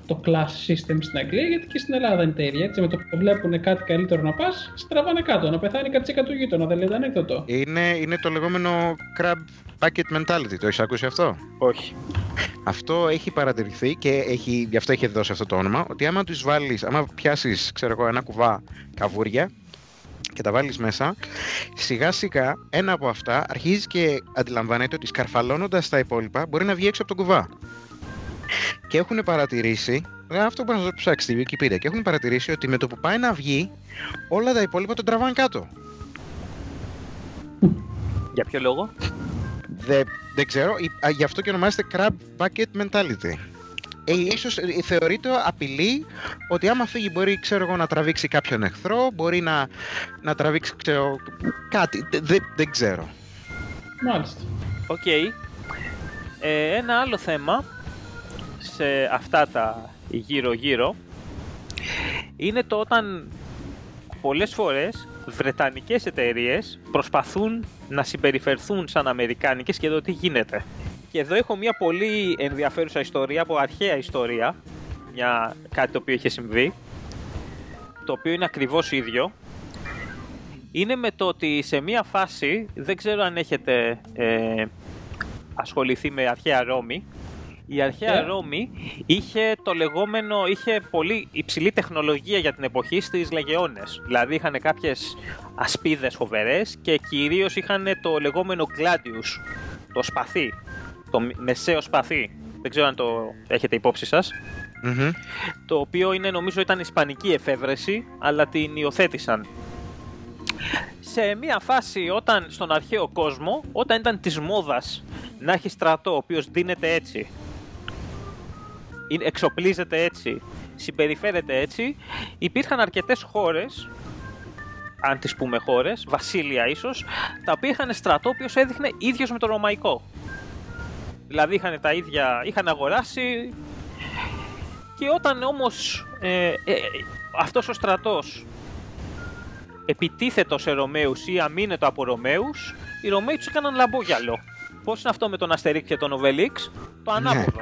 το class system στην Αγγλία, γιατί και στην Ελλάδα είναι τα ίδια. Έτσι, με το που βλέπουν κάτι καλύτερο να πας, στραβάνε κάτω. Να πεθάνει κάτι του γείτονα, δεν λέτε ανέκδοτο. Είναι, είναι το λεγόμενο crab bucket mentality. Το έχεις ακούσει αυτό; Όχι. Αυτό έχει παρατηρηθεί και έχει, γι' αυτό έχει δώσει αυτό το όνομα, ότι άμα τους βάλεις, άμα πιάσεις, ξέρω εγώ, ένα κουβά καβούρια και τα βάλεις μέσα, σιγά σιγά ένα από αυτά αρχίζει και αντιλαμβάνεται ότι σκαρφαλώνοντας τα υπόλοιπα μπορεί να βγει έξω από τον κουβά. Και έχουν παρατηρήσει, ε, αυτό μπορεί να το ψάξει στη Wikipedia, και έχουν παρατηρήσει ότι με το που πάει να βγει, όλα τα υπόλοιπα τον τραβάνε κάτω. Για ποιο λόγο; Δεν, δεν ξέρω, η- α, γι' αυτό και ονομάζεται crab bucket mentality. Ε, ίσως ε, θεωρείται απειλή ότι άμα φύγει μπορεί ξέρω εγώ, να τραβήξει κάποιον εχθρό, μπορεί να, να τραβήξει ξέρω, κάτι, Δε- δεν, δεν ξέρω. Μάλιστα. Οκ. Ε, ένα άλλο θέμα σε αυτά τα γύρω-γύρω είναι το όταν πολλές φορές βρετανικές εταιρείες προσπαθούν να συμπεριφερθούν σαν αμερικάνικες και εδώ τι γίνεται. Και εδώ έχω μια πολύ ενδιαφέρουσα ιστορία από αρχαία ιστορία, μια, κάτι το οποίο είχε συμβεί, το οποίο είναι ακριβώς ίδιο. Είναι με το ότι σε μια φάση, δεν ξέρω αν έχετε ε, ασχοληθεί με αρχαία Ρώμη, η αρχαία Ε. Ρώμη είχε το λεγόμενο, είχε πολύ υψηλή τεχνολογία για την εποχή στις Λεγεώνες. Δηλαδή είχαν κάποιες ασπίδες φοβερές και κυρίως είχαν το λεγόμενο Gladius, το σπαθί, το μ- μεσαίο σπαθί. Δεν ξέρω αν το έχετε υπόψη σας. Μμμ. Το οποίο είναι νομίζω ήταν ισπανική εφεύρεση, αλλά την υιοθέτησαν. Σε μια φάση όταν στον αρχαίο κόσμο, όταν ήταν της μόδας να έχει στρατό ο οποίος δίνεται έτσι, είναι- εξοπλίζεται έτσι, συμπεριφέρεται έτσι, υπήρχαν αρκετές χώρες, αν τις πούμε χώρες, βασίλεια ίσως, τα οποία είχαν στρατό ο οποίος έδειχνε ίδιος με το ρωμαϊκό. Δηλαδή είχαν τα ίδια, είχαν αγοράσει και όταν όμως ε, ε, ε, αυτός ο στρατός επιτίθετο σε Ρωμαίους ή αμήνετο από Ρωμαίους, οι Ρωμαίοι τους έκαναν λαμπόγιαλο. Πώς είναι αυτό με τον Αστερίξ και τον Οβελίξ, το ανάποδο.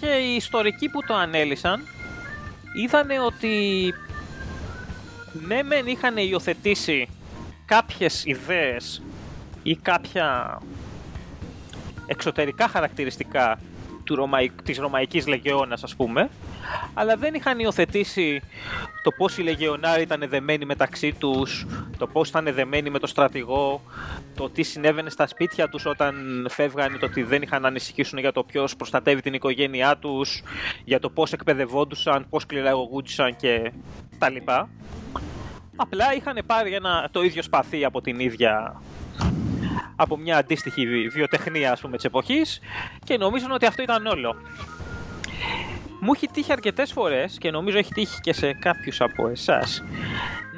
Και οι ιστορικοί που το ανέλησαν είδανε ότι ναι μεν είχαν υιοθετήσει κάποιες ιδέες ή κάποια εξωτερικά χαρακτηριστικά του Ρωμαϊ... της Ρωμαϊκής Λεγεώνας ας πούμε αλλά δεν είχαν υιοθετήσει το πώς οι Λεγεωνάροι ήταν δεμένοι μεταξύ τους το πώς ήταν δεμένοι με το στρατηγό το τι συνέβαινε στα σπίτια τους όταν φεύγανε το ότι δεν είχαν να ανησυχήσουν για το ποιος προστατεύει την οικογένειά τους για το πώς εκπαιδευόντουσαν, πώς κληραγωγούντουσαν και τα λοιπά απλά είχαν πάρει ένα, το ίδιο σπαθί από την ίδια από μια αντίστοιχη βιοτεχνία ας πούμε της εποχής και νομίζουν ότι αυτό ήταν όλο. Μου έχει τύχει αρκετές φορές και νομίζω έχει τύχει και σε κάποιους από εσάς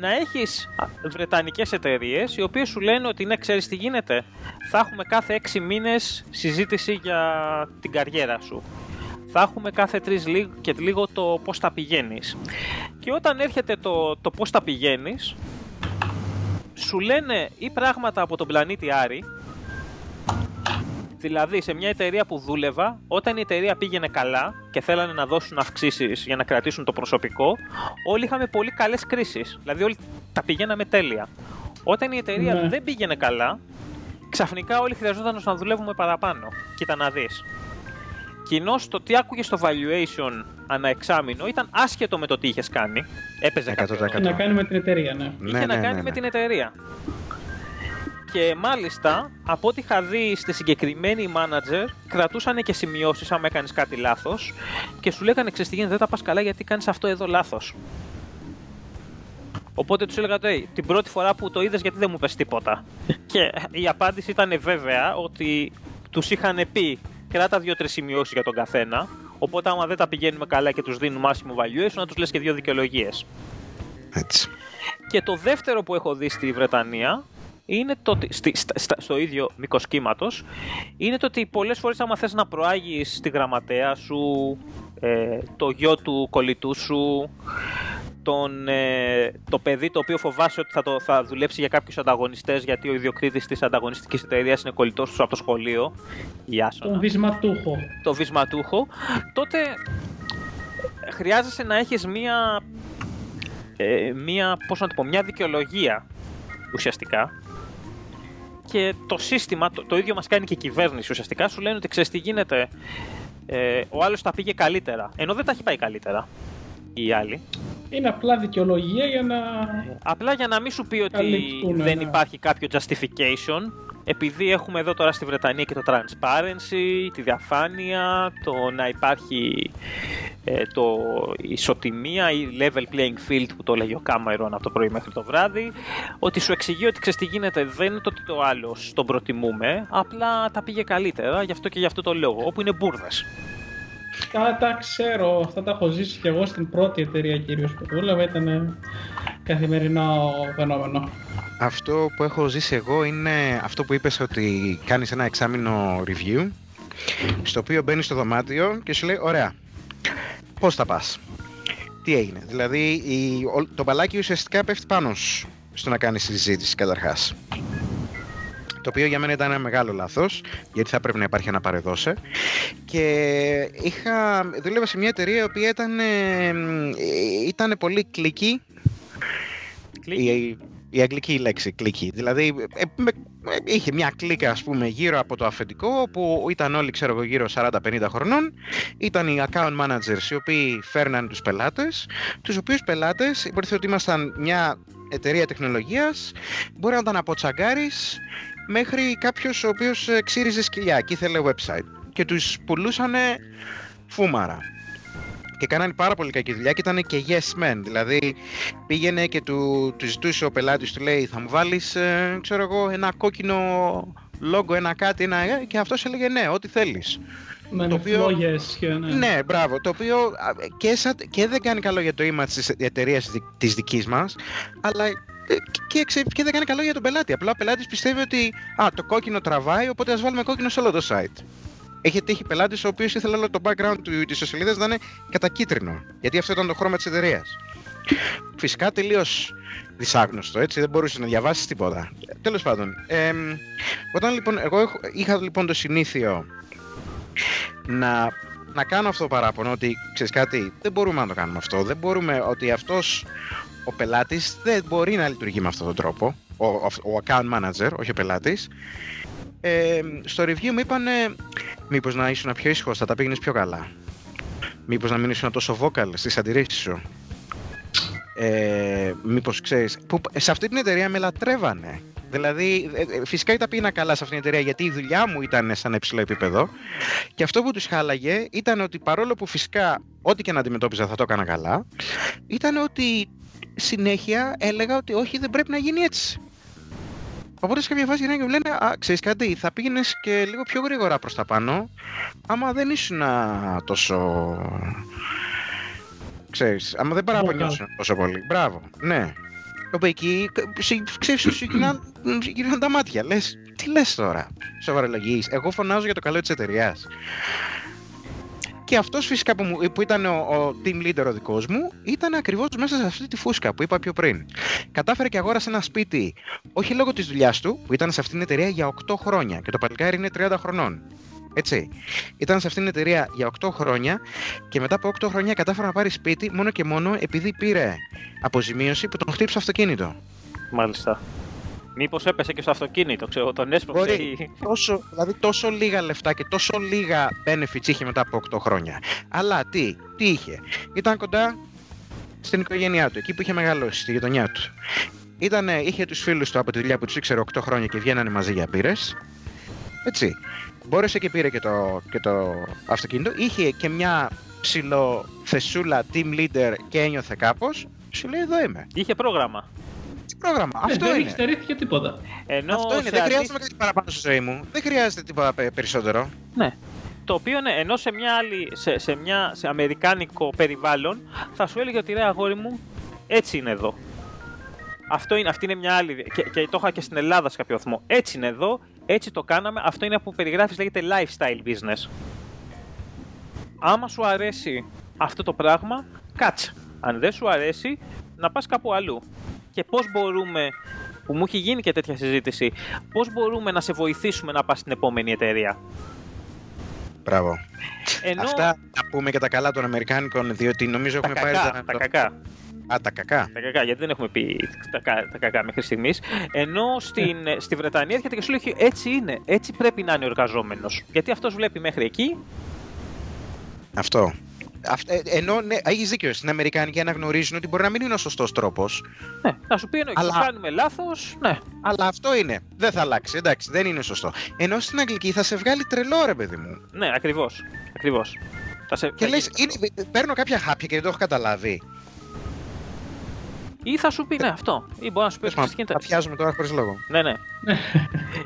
να έχεις βρετανικές εταιρείες οι οποίες σου λένε ότι ναι, ξέρεις τι γίνεται; Θα έχουμε κάθε έξι μήνες συζήτηση για την καριέρα σου. Θα έχουμε κάθε τρεις και λίγο το πώς τα πηγαίνεις. Και όταν έρχεται το, το πώς τα πηγαίνεις, σου λένε ή πράγματα από τον πλανήτη Άρη, Δηλαδή, σε μια εταιρεία που δούλευα, όταν η εταιρεία πήγαινε καλά και θέλανε να δώσουν αυξήσεις για να κρατήσουν το προσωπικό, όλοι είχαμε πολύ καλές κρίσεις. Δηλαδή, όλοι τα πηγαίναμε τέλεια. Όταν η εταιρεία ναι. δεν πήγαινε καλά, ξαφνικά όλοι χρειαζόταν να δουλεύουμε παραπάνω. Κοίτα να δεις. Κοινώ το τι άκουγες στο valuation ανά εξάμεινο ήταν άσχετο με το τι είχες κάνει. Έπαιζε κάτι. Είχε να κάνει με την εταιρεία, ναι. Είχε ναι, να ναι, κάνει ναι, με την εταιρεία. Και μάλιστα, από ό,τι είχα δει στη συγκεκριμένη manager, κρατούσαν και σημειώσεις άμα έκανες κάτι λάθος και σου λέγανε ξέρεις δεν τα πας καλά γιατί κάνεις αυτό εδώ λάθος. Οπότε τους έλεγα hey, την πρώτη φορά που το είδες, γιατί δεν μου πες τίποτα. και η απάντηση ήταν βέβαια ότι τους είχαν πει κράτα δύο-τρεις σημειώσεις για τον καθένα. Οπότε, άμα δεν τα πηγαίνουμε καλά και τους δίνουμε άσχημο valuation, να τους λες και δύο δικαιολογίες. Έτσι. Και το δεύτερο που έχω δει στη Βρετανία είναι το ότι, στη, στο ίδιο μήκος κύματος, είναι το ότι πολλές φορές, άμα θες να προάγεις τη γραμματέα σου, ε, το γιο του κολλητού σου, τον, ε, το παιδί το οποίο φοβάσαι ότι θα, το, θα δουλέψει για κάποιους ανταγωνιστές, γιατί ο ιδιοκτήτης της ανταγωνιστικής εταιρεία είναι κολλητός του από το σχολείο. Η Άσονα. Τον βυσματούχο. Το βυσματούχο. Τότε χρειάζεσαι να έχεις μία, ε, μία, πώς να το πω, μια δικαιολογία ουσιαστικά και το σύστημα, το, το ίδιο μας κάνει και η κυβέρνηση ουσιαστικά, σου λένε ότι ξέρεις τι γίνεται, ε, ο άλλος τα πήγε καλύτερα, ενώ δεν τα έχει πάει καλύτερα οι άλλοι. Είναι απλά δικαιολογία για να... Απλά για να μην σου πει ότι δεν ναι. υπάρχει κάποιο justification, επειδή έχουμε εδώ τώρα στη Βρετανία και το transparency, τη διαφάνεια, το να υπάρχει ε, το ισοτιμία ή level playing field που το λέγει ο Κάμερον από το πρωί μέχρι το βράδυ, ότι σου εξηγεί ότι ξέρεις τι γίνεται, δεν είναι το ότι το άλλο τον προτιμούμε, απλά τα πήγε καλύτερα, γι' αυτό και γι' αυτό το λόγο, όπου είναι μπουρδες. Τα, τα ξέρω, αυτά τα έχω ζήσει και εγώ στην πρώτη εταιρεία κυρίως που δούλευα, ήταν καθημερινό φαινόμενο. Αυτό που έχω ζήσει εγώ είναι αυτό που είπες ότι κάνεις ένα εξάμεινο review στο οποίο μπαίνεις στο δωμάτιο και σου λέει ωραία, πώς θα πας, τι έγινε; Δηλαδή η, το μπαλάκι ουσιαστικά πέφτει πάνω σου στο να κάνεις συζήτηση καταρχάς. Το οποίο για μένα ήταν ένα μεγάλο λάθος, γιατί θα πρέπει να υπάρχει ένα παρεδώσε. Και είχα, δούλευα σε μια εταιρεία η οποία ήταν, ε, ήταν πολύ κλική. Κλική η αγγλική λέξη κλική. Δηλαδή ε, ε, είχε μια κλίκα ας πούμε γύρω από το αφεντικό που ήταν όλοι ξέρω εγώ γύρω 40-50 χρονών. Ήταν οι account managers οι οποίοι φέρναν τους πελάτες. Τους οποίους πελάτες υπήρχε ότι ήμασταν μια εταιρεία τεχνολογίας. Μπορεί να ήταν από τσαγκάρης μέχρι κάποιος ο οποίος ε, ξύριζε σκυλιά και ήθελε website. Και τους πουλούσανε φούμαρα και κάνανε πάρα πολύ κακή δουλειά και ήταν και yes men. Δηλαδή πήγαινε και του, του ζητούσε ο πελάτης, του λέει θα μου βάλεις, ε, ξέρω εγώ, ένα κόκκινο λόγο, ένα κάτι, ένα. Ε, και αυτός έλεγε ναι, ό,τι θέλεις. Με το οποίο, και ναι. ναι, μπράβο. Το οποίο και, σαν, και δεν κάνει καλό για το image της εταιρείας της δικής μας, αλλά ε, και, και δεν κάνει καλό για τον πελάτη. Απλά ο πελάτης πιστεύει ότι α, το κόκκινο τραβάει, οπότε ας βάλουμε κόκκινο σε όλο το site έχει τύχει πελάτης ο οποίος ήθελε όλο το background της σελίδα να είναι κατά κίτρινο. Γιατί αυτό ήταν το χρώμα της εταιρείας. Φυσικά τελείως δυσάγνωστο, έτσι, δεν μπορούσε να διαβάσεις τίποτα. Τέλος πάντων, ε, όταν λοιπόν, εγώ είχα λοιπόν το συνήθειο να, να κάνω αυτό το παράπονο ότι ξέρεις κάτι, δεν μπορούμε να το κάνουμε αυτό. Δεν μπορούμε ότι αυτός ο πελάτης δεν μπορεί να λειτουργεί με αυτόν τον τρόπο. ο, ο account manager, όχι ο πελάτης, ε, στο review μου είπαν μήπως να ήσουν πιο ήσυχος, θα τα πήγαινες πιο καλά. Μήπως να μην ήσουν τόσο vocal στις αντιρρήσεις σου. Ε, μήπως ξέρεις, που, σε αυτή την εταιρεία με λατρεύανε. Δηλαδή, ε, ε, φυσικά τα πήγαινα καλά σε αυτήν την εταιρεία γιατί η δουλειά μου ήταν σε ένα υψηλό επίπεδο. Και αυτό που τους χάλαγε ήταν ότι παρόλο που φυσικά ό,τι και να αντιμετώπιζα θα το έκανα καλά, ήταν ότι συνέχεια έλεγα ότι όχι, δεν πρέπει να γίνει έτσι. Οπότε σε κάποια φάση γυρνάνε και μου λένε Α, ξέρεις κάτι, θα πήγαινες και λίγο πιο γρήγορα προς τα πάνω. Άμα δεν ήσουν τόσο. Ξέρεις, άμα δεν παραπονιώσουν τόσο πολύ. Μπράβο, ναι. Όπου εκεί, ξέρεις, σου γυρνάνε τα μάτια. Λες, τι λες τώρα, σοβαρολογείς. Εγώ φωνάζω για το καλό της εταιρείας. Και αυτός φυσικά που, μου, που ήταν ο, ο team leader ο δικός μου, ήταν ακριβώς μέσα σε αυτή τη φούσκα που είπα πιο πριν. Κατάφερε και αγόρασε ένα σπίτι, όχι λόγω της δουλειάς του, που ήταν σε αυτήν την εταιρεία για 8 χρόνια και το παλικάρι είναι 30 χρονών. Έτσι. Ήταν σε αυτήν την εταιρεία για 8 χρόνια και μετά από 8 χρόνια κατάφερε να πάρει σπίτι μόνο και μόνο επειδή πήρε αποζημίωση που τον χτύπησε αυτοκίνητο. Μάλιστα. Μήπως έπεσε και στο αυτοκίνητο, ξέρω, τον έσπρωξε. Μπορεί, τόσο, δηλαδή τόσο λίγα λεφτά και τόσο λίγα benefits είχε μετά από 8 χρόνια. Αλλά τι, τι είχε. Ήταν κοντά στην οικογένειά του, εκεί που είχε μεγαλώσει, στη γειτονιά του. Ήτανε, είχε τους φίλους του από τη δουλειά που τους ήξερε 8 χρόνια και βγαίνανε μαζί για πύρε. Έτσι. Μπόρεσε και πήρε και το, και το αυτοκίνητο. Είχε και μια ψηλό θεσούλα team leader και ένιωθε κάπως. Σου λέει εδώ είμαι. Είχε πρόγραμμα. Τι πρόγραμμα. Ναι, Αυτό δεν είναι. στερήθηκε τίποτα. Ενώ Αυτό είναι. σε Δεν αντί- χρειάζομαι κάτι παραπάνω στη ζωή μου. Δεν χρειάζεται τίποτα πε- περισσότερο. Ναι. Το οποίο ναι, ενώ σε μια άλλη, σε, σε μια σε αμερικάνικο περιβάλλον θα σου έλεγε ότι ρε αγόρι μου, έτσι είναι εδώ. Αυτό είναι, αυτή είναι μια άλλη. Και, και το είχα και στην Ελλάδα σε κάποιο βαθμό. Έτσι είναι εδώ, έτσι το κάναμε. Αυτό είναι που περιγράφεις, λέγεται lifestyle business. Άμα σου αρέσει αυτό το πράγμα, κάτσε. Αν δεν σου αρέσει, να πας κάπου αλλού. Και πώς μπορούμε, που μου έχει γίνει και τέτοια συζήτηση, πώς μπορούμε να σε βοηθήσουμε να πας στην επόμενη εταιρεία; Μπράβο. Ενώ Αυτά να πούμε και τα καλά των Αμερικάνικων, διότι νομίζω τα έχουμε πάρει. κακά, τα κακά, Α, τα κακά. τα κακά, γιατί δεν έχουμε πει τα, κα- τα κακά μέχρι στιγμής. Ενώ στην, στη Βρετανία έρχεται και σου λέει έτσι είναι, έτσι πρέπει να είναι ο εργαζόμενος. Γιατί αυτός βλέπει μέχρι εκεί, Αυτό. Αυτ- ε, ενώ ναι, έχεις δίκιο. Στην Αμερικάνικη αναγνωρίζουν ότι μπορεί να μην είναι ο σωστός τρόπος. ναι, να σου πει εννοείται, Αλλά- το κάνουμε λάθος, ναι. Αλλά αυτό είναι. Δεν θα αλλάξει. Εντάξει, δεν είναι σωστό. Ενώ στην Αγγλική θα σε βγάλει τρελό, ρε παιδί μου. Ναι, ακριβώς. Ακριβώς. Θα σε, Και θα λες, γίνει- παίρνω κάποια χάπια και δεν το έχω καταλάβει. Ή θα σου πει ναι, αυτό. Ή μπορεί να σου πει Τέλος ότι γίνεται. πάντων, Παθιάζουμε τώρα χωρίς λόγο. Ναι, ναι.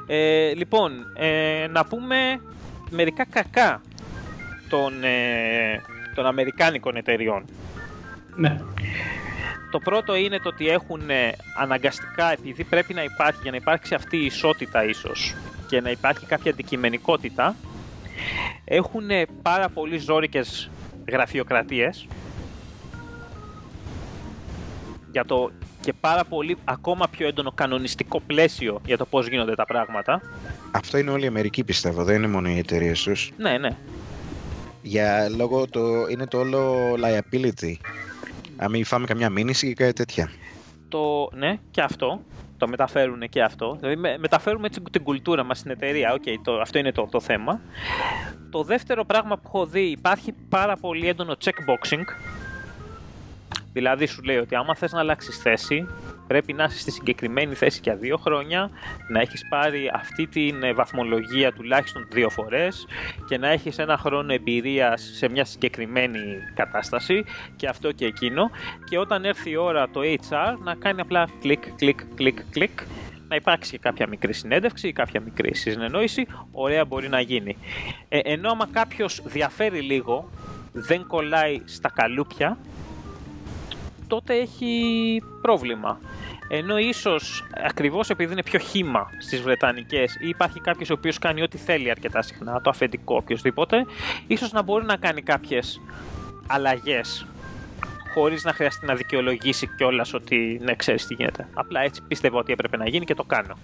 ε, λοιπόν, ε, να πούμε μερικά κακά των, ε, των Αμερικάνικων εταιριών. Ναι. Το πρώτο είναι το ότι έχουν ε, αναγκαστικά, επειδή πρέπει να υπάρχει, για να υπάρξει αυτή η ισότητα ίσως και να υπάρχει κάποια αντικειμενικότητα, έχουν ε, πάρα πολύ ζόρικες γραφειοκρατίες για το και πάρα πολύ ακόμα πιο έντονο κανονιστικό πλαίσιο για το πώς γίνονται τα πράγματα. Αυτό είναι όλη η Αμερική πιστεύω, δεν είναι μόνο οι εταιρείες τους. Ναι, ναι. Για λόγω το. είναι το όλο liability. Αν μην φάμε καμιά μήνυση ή κάτι τέτοια. Το, ναι, και αυτό. Το μεταφέρουν και αυτό. Δηλαδή με- μεταφέρουμε έτσι την κουλτούρα μας στην εταιρεία. Οκ, το, αυτό είναι το, το θέμα. Το δεύτερο πράγμα που έχω δει, υπάρχει πάρα πολύ έντονο checkboxing. Δηλαδή σου λέει ότι άμα θες να αλλάξεις θέση, πρέπει να είσαι στη συγκεκριμένη θέση για δύο χρόνια, να έχεις πάρει αυτή την ε, βαθμολογία τουλάχιστον δύο φορές και να έχεις ένα χρόνο εμπειρίας σε μια συγκεκριμένη κατάσταση και αυτό και εκείνο και όταν έρθει η ώρα το HR να κάνει απλά κλικ, κλικ, κλικ, κλικ να υπάρξει κάποια μικρή συνέντευξη ή κάποια μικρή συνεννόηση, ωραία μπορεί να γίνει. Ε, ενώ άμα κάποιος διαφέρει λίγο, δεν κολλάει στα καλούπια, τότε έχει πρόβλημα. Ενώ ίσως ακριβώς επειδή είναι πιο χύμα στις Βρετανικές ή υπάρχει κάποιος ο οποίος κάνει ό,τι θέλει αρκετά συχνά, το αφεντικό οποιοδήποτε, ίσως να μπορεί να κάνει κάποιες αλλαγές χωρίς να χρειαστεί να δικαιολογήσει κιόλας ότι ναι, ξέρεις τι γίνεται. Απλά έτσι πίστευα ότι έπρεπε να γίνει και το κάνω.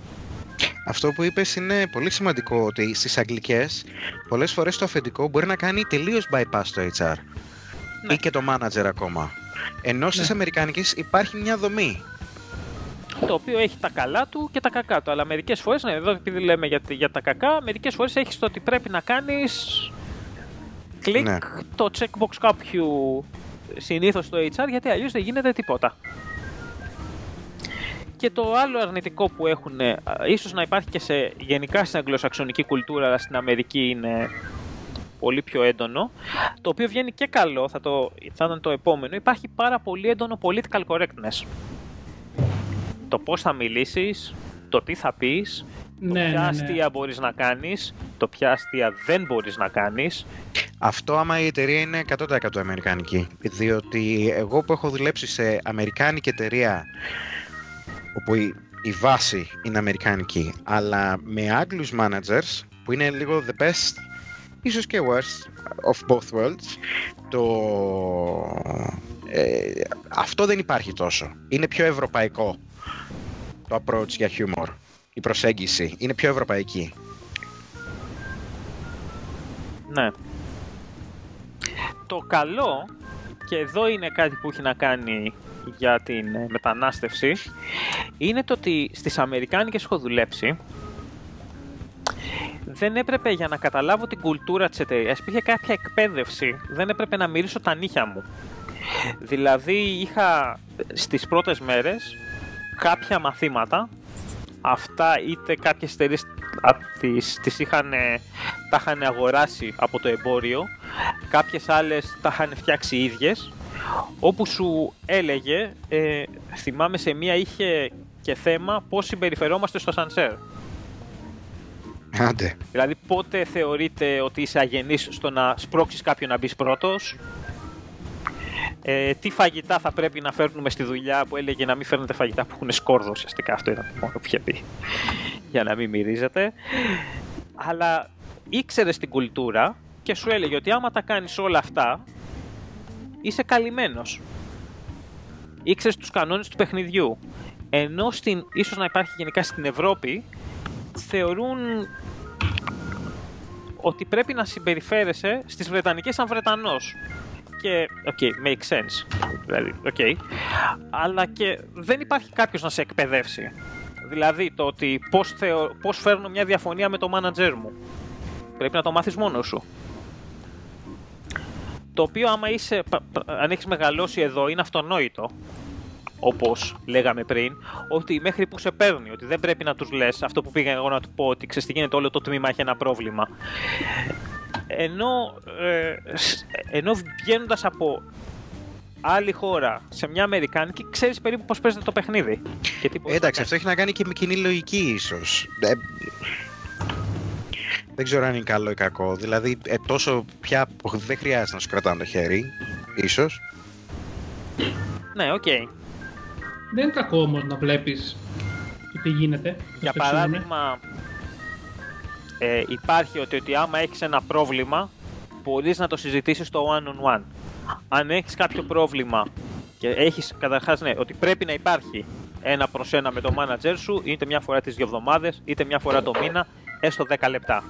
Αυτό που είπες είναι πολύ σημαντικό ότι στις αγγλικές πολλές φορές το αφεντικό μπορεί να κάνει τελείως bypass το HR Ναι. ή και το manager ακόμα. Ενώ στις Ναι. αμερικάνικες υπάρχει μια δομή. το οποίο έχει τα καλά του και τα κακά του. Αλλά μερικές φορές, ναι, εδώ επειδή λέμε για, για τα κακά, μερικές φορές έχεις το ότι πρέπει να κάνεις κλικ Ναι. το checkbox κάποιου συνήθως στο HR, γιατί αλλιώς δεν γίνεται τίποτα. Και το άλλο αρνητικό που έχουν, ε, ίσως να υπάρχει και σε, γενικά στην αγγλοσαξονική κουλτούρα, αλλά στην Αμερική είναι πολύ πιο έντονο, το οποίο βγαίνει και καλό, θα, το, θα ήταν το επόμενο, υπάρχει πάρα πολύ έντονο political correctness. Το πώς θα μιλήσεις, το τι θα πεις, το Ναι, ποια ναι, ναι. αστεία μπορείς να κάνεις, το ποια αστεία δεν μπορείς να κάνεις. Αυτό άμα η εταιρεία είναι 100% αμερικανική. Διότι εγώ που έχω δουλέψει σε αμερικάνικη εταιρεία όπου η, η βάση είναι αμερικανική αλλά με Άγγλους managers που είναι λίγο the best ίσως και worst of both worlds το ε, αυτό δεν υπάρχει τόσο. Είναι πιο ευρωπαϊκό το approach για humor. Η προσέγγιση είναι πιο ευρωπαϊκή. Ναι. Το καλό, και εδώ είναι κάτι που έχει να κάνει για την ε, μετανάστευση, είναι το ότι στις Αμερικάνικες έχω δουλέψει, δεν έπρεπε για να καταλάβω την κουλτούρα της εταιρείας, υπήρχε κάποια εκπαίδευση, δεν έπρεπε να μυρίσω τα νύχια μου. Δηλαδή είχα ε, στις πρώτες μέρες κάποια μαθήματα, αυτά είτε κάποιες εταιρείες α, τις, τις είχαν, ε, τα είχαν αγοράσει από το εμπόριο, κάποιες άλλες τα είχαν φτιάξει οι ίδιες, όπου σου έλεγε, ε, θυμάμαι σε μία είχε και θέμα πώς συμπεριφερόμαστε στο σανσέρ. Άντε. Δηλαδή πότε θεωρείται ότι είσαι αγενής στο να σπρώξεις κάποιον να μπεις πρώτος, ε, τι φαγητά θα πρέπει να φέρνουμε στη δουλειά που έλεγε να μην φέρνετε φαγητά που έχουν σκόρδο ουσιαστικά αυτό ήταν το μόνο που είχε πει για να μην μυρίζετε. Αλλά ήξερες την κουλτούρα και σου έλεγε ότι άμα τα κάνεις όλα αυτά είσαι καλυμμένος. Ήξερες τους κανόνες του παιχνιδιού. Ενώ στην, ίσως να υπάρχει γενικά στην Ευρώπη θεωρούν ότι πρέπει να συμπεριφέρεσαι στις Βρετανικές σαν Βρετανός και ok, make sense. Δηλαδή, ok. Αλλά και δεν υπάρχει κάποιος να σε εκπαιδεύσει. Δηλαδή, το ότι πώς, θεω... πώς φέρνω μια διαφωνία με το manager μου. Πρέπει να το μάθεις μόνος σου. Το οποίο άμα είσαι, πα- πα- αν έχεις μεγαλώσει εδώ, είναι αυτονόητο. Όπως λέγαμε πριν, ότι μέχρι που σε παίρνει, ότι δεν πρέπει να τους λες αυτό που πήγα εγώ να του πω, ότι ξέρεις τι γίνεται όλο το τμήμα έχει ένα πρόβλημα ενώ, ε, σ- ενώ βγαίνοντας από άλλη χώρα σε μια Αμερικάνικη, ξέρεις περίπου πώς παίζεται το παιχνίδι. Και τι μπορείς Ε, Εντάξει, να αυτό έχει να κάνει και με κοινή λογική ίσως. Ε, δεν ξέρω αν είναι καλό ή κακό. Δηλαδή, ε, τόσο πια που δεν χρειάζεται να σου κρατάνε το χέρι, ίσως. κάνεις. Ναι, οκ. Δεν είναι κακό όμως να βλέπεις το τι γίνεται. Για στο εξήγουνε. παράδειγμα, ε, υπάρχει ότι, ότι άμα έχεις ένα πρόβλημα, μπορείς να το συζητήσεις στο one-on-one. Αν έχεις κάποιο πρόβλημα και έχεις καταρχάς ναι, ότι πρέπει να υπάρχει ένα προς ένα με το manager σου, είτε μια φορά τις δύο εβδομάδες, είτε μια φορά το μήνα, έστω 10 λεπτά.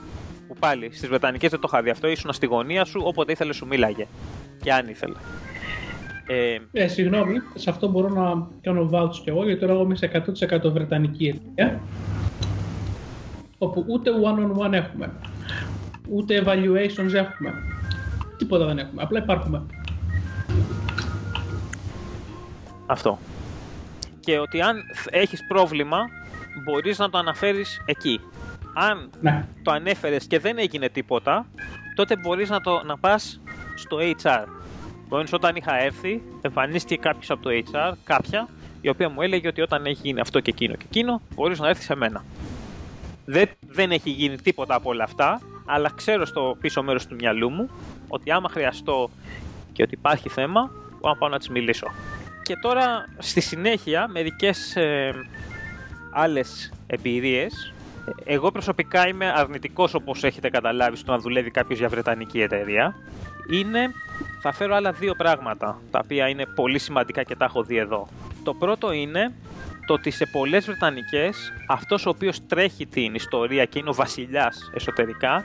Που πάλι στις Βρετανικές δεν το είχα δει αυτό, ήσουν στη γωνία σου, όποτε ήθελες σου μίλαγε. Και αν ήθελε. Ε, Ε, συγγνώμη, σε αυτό μπορώ να κάνω vouch κι εγώ, γιατί τώρα εγώ είμαι σε 100% βρετανική εταιρεία. Όπου ούτε one-on-one έχουμε. Ούτε evaluations έχουμε. Τίποτα δεν έχουμε. Απλά υπάρχουμε. Αυτό. Και ότι αν θ- έχεις πρόβλημα, μπορείς να το αναφέρεις εκεί. Αν Ναι. το ανέφερες και δεν έγινε τίποτα, τότε μπορείς να, το, να πας στο HR. Μπορείς όταν είχα έρθει, εμφανίστηκε κάποιος από το HR, κάποια, η οποία μου έλεγε ότι όταν έχει γίνει αυτό και εκείνο και εκείνο, μπορείς να έρθεις σε μένα. Δεν, δεν έχει γίνει τίποτα από όλα αυτά, αλλά ξέρω στο πίσω μέρος του μυαλού μου ότι άμα χρειαστώ και ότι υπάρχει θέμα, μπορώ να πάω να της μιλήσω. Και τώρα στη συνέχεια μερικές ε, άλλες εμπειρίες. Ε, Εγώ προσωπικά είμαι αρνητικός όπως έχετε καταλάβει στο να δουλεύει κάποιος για βρετανική εταιρεία. Είναι, θα φέρω άλλα δύο πράγματα τα οποία είναι πολύ σημαντικά και τα έχω δει εδώ. Το πρώτο είναι το ότι σε πολλές βρετανικές αυτός ο οποίος τρέχει την ιστορία και είναι ο βασιλιάς εσωτερικά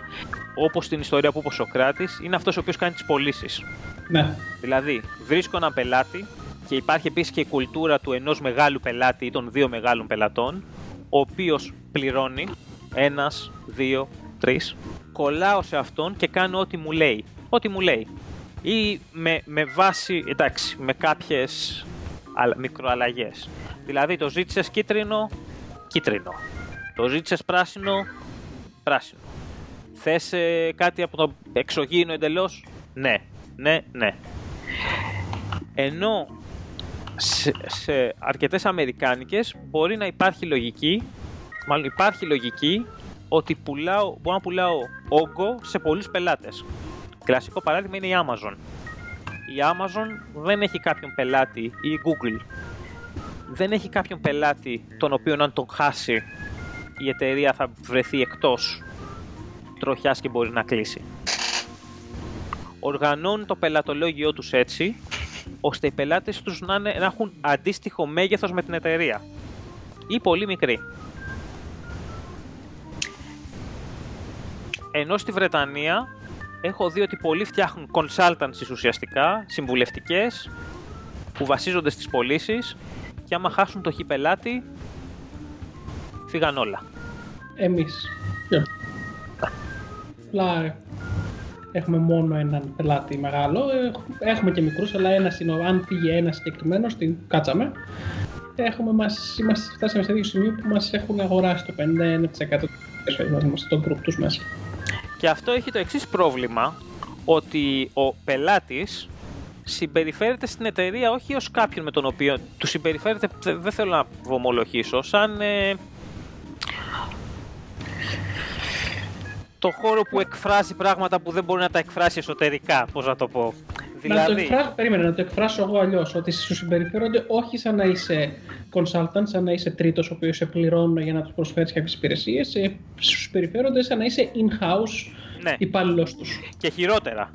όπως στην ιστορία που είπε ο Σοκράτης είναι αυτός ο οποίος κάνει τις πωλήσεις. Ναι. Δηλαδή, βρίσκω έναν πελάτη και και υπάρχει επίσης και η κουλτούρα του ενός μεγάλου πελάτη ή των δύο μεγάλων πελατών, ο οποίος πληρώνει ένας, δύο, τρεις, κολλάω σε αυτόν και κάνω ό,τι μου λέει. Ό,τι μου λέει. Ή με, με βάση, εντάξει, με κάποιες μικροαλλαγές. Δηλαδή το ζήτησες κίτρινο, κίτρινο. Το ζήτησες πράσινο, πράσινο. Θες ε, κάτι από το εξωγήινο εντελώς, ναι, ναι, ναι. Ενώ σε, σε αρκετές αμερικάνικες μπορεί να υπάρχει λογική, μάλλον υπάρχει λογική ότι πουλάω, μπορώ να πουλάω όγκο σε πολλούς πελάτες. Κλασικό παράδειγμα είναι η Amazon. Η Amazon δεν έχει κάποιον πελάτη ή η Google δεν έχει κάποιον πελάτη τον οποίο αν τον χάσει η εταιρεία θα βρεθεί εκτός τροχιάς και μπορεί να κλείσει. Οργανώνουν το πελατολόγιο τους έτσι ώστε οι πελάτες τους να, να έχουν αντίστοιχο μέγεθος με την εταιρεία ή πολύ μικρή. Ενώ στη Βρετανία έχω δει ότι πολλοί φτιάχνουν consultancies ουσιαστικά, συμβουλευτικές, που βασίζονται στις πωλήσεις και άμα χάσουν το χι πελάτη, φύγαν όλα. Εμείς. Απλά έχουμε μόνο έναν πελάτη μεγάλο. Έχουμε και μικρούς, αλλά ένας είναι, αν πήγε ένας συγκεκριμένος, την κάτσαμε. Έχουμε, μας, είμαστε φτάσαμε σε τέτοιο σημείο που μας έχουν αγοράσει το 51% στον group τους μέσα. Και αυτό έχει το εξής πρόβλημα, ότι ο πελάτης συμπεριφέρεται στην εταιρεία όχι ως κάποιον με τον οποίο του συμπεριφέρεται, δεν θέλω να βομολογήσω, σαν ε, το χώρο που εκφράζει πράγματα που δεν μπορεί να τα εκφράσει εσωτερικά, πώς να το πω. Δηλαδή... Να το δηλαδή- εκφράσω, περίμενε, να το εκφράσω εγώ αλλιώς. Ότι σου συμπεριφέρονται όχι σαν να είσαι consultant, σαν να είσαι τρίτος ο οποίος σε πληρώνει για να τους προσφέρεις κάποιες υπηρεσίες. Ε, σου συμπεριφέρονται σαν να είσαι in-house ναι. υπάλληλος τους. Και χειρότερα.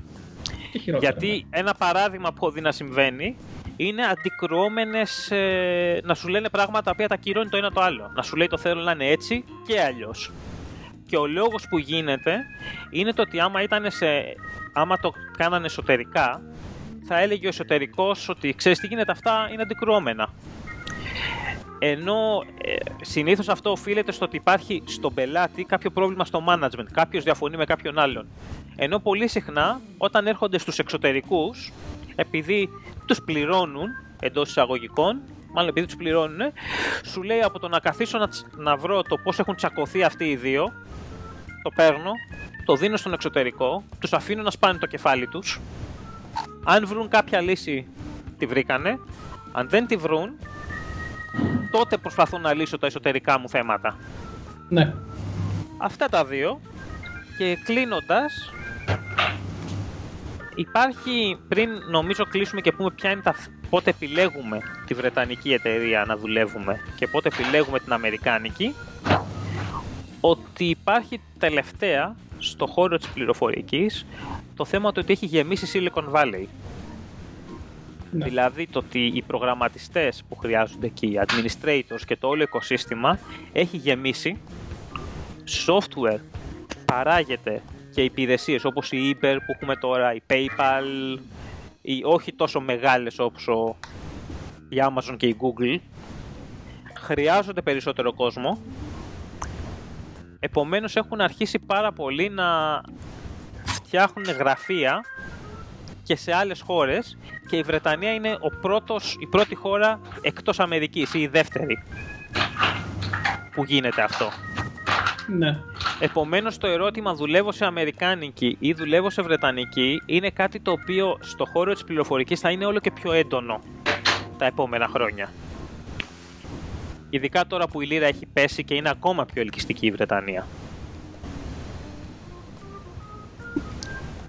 Γιατί ένα παράδειγμα που έχω δει να συμβαίνει είναι αντικρουόμενες ε, να σου λένε πράγματα τα οποία τα κυρώνει το ένα το άλλο. Να σου λέει το θέλω να είναι έτσι και αλλιώς. Και ο λόγος που γίνεται είναι το ότι άμα, ήταν σε, άμα το κάνανε εσωτερικά, θα έλεγε ο εσωτερικός ότι ξέρεις τι γίνεται αυτά είναι αντικρουόμενα. Ενώ ε, συνήθως αυτό οφείλεται στο ότι υπάρχει στον πελάτη κάποιο πρόβλημα στο management. Κάποιος διαφωνεί με κάποιον άλλον. Ενώ πολύ συχνά όταν έρχονται στους εξωτερικούς, επειδή τους πληρώνουν εντός εισαγωγικών, μάλλον επειδή τους πληρώνουν, σου λέει από το να καθίσω να, να βρω το πώς έχουν τσακωθεί αυτοί οι δύο, το παίρνω, το δίνω στον εξωτερικό, τους αφήνω να σπάνε το κεφάλι τους, αν βρουν κάποια λύση τη βρήκανε, αν δεν τη βρουν, τότε προσπαθώ να λύσω τα εσωτερικά μου θέματα. Ναι. Αυτά τα δύο και κλείνοντας Υπάρχει, πριν νομίζω κλείσουμε και πούμε ποια είναι τα, πότε επιλέγουμε τη Βρετανική εταιρεία να δουλεύουμε και πότε επιλέγουμε την Αμερικάνικη, ότι υπάρχει τελευταία στο χώρο της πληροφορικής το θέμα του ότι έχει γεμίσει Silicon Valley. Ναι. Δηλαδή το ότι οι προγραμματιστές που χρειάζονται εκεί, οι administrators και το όλο οικοσύστημα έχει γεμίσει software παράγεται και υπηρεσίες όπως η Uber που έχουμε τώρα, η PayPal, οι όχι τόσο μεγάλες όπως η Amazon και η Google, χρειάζονται περισσότερο κόσμο. Επομένως έχουν αρχίσει πάρα πολύ να φτιάχνουν γραφεία και σε άλλες χώρες και η Βρετανία είναι ο πρώτος, η πρώτη χώρα εκτός Αμερικής ή η δεύτερη που γίνεται αυτό. Ναι. Επομένως το ερώτημα δουλεύω σε Αμερικάνικη ή δουλεύω σε Βρετανική είναι κάτι το οποίο στο χώρο της πληροφορικής θα είναι όλο και πιο έντονο τα επόμενα χρόνια. Ειδικά τώρα που η λίρα έχει πέσει και είναι ακόμα πιο ελκυστική η Βρετανία.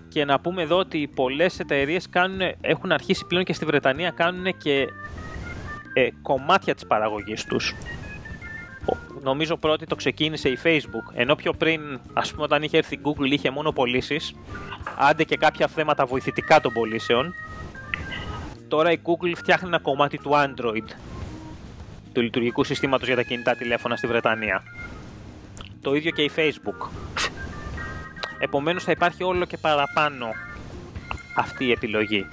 Και να πούμε εδώ ότι πολλές εταιρείες κάνουν, έχουν αρχίσει πλέον και στη Βρετανία κάνουν και ε, κομμάτια της παραγωγής τους νομίζω πρώτη το ξεκίνησε η Facebook. Ενώ πιο πριν, ας πούμε, όταν είχε έρθει η Google, είχε μόνο πωλήσεις, άντε και κάποια θέματα βοηθητικά των πωλήσεων. Τώρα η Google φτιάχνει ένα κομμάτι του Android, του λειτουργικού συστήματος για τα κινητά τηλέφωνα στη Βρετανία. Το ίδιο και η Facebook. Επομένως θα υπάρχει όλο και παραπάνω αυτή η επιλογή.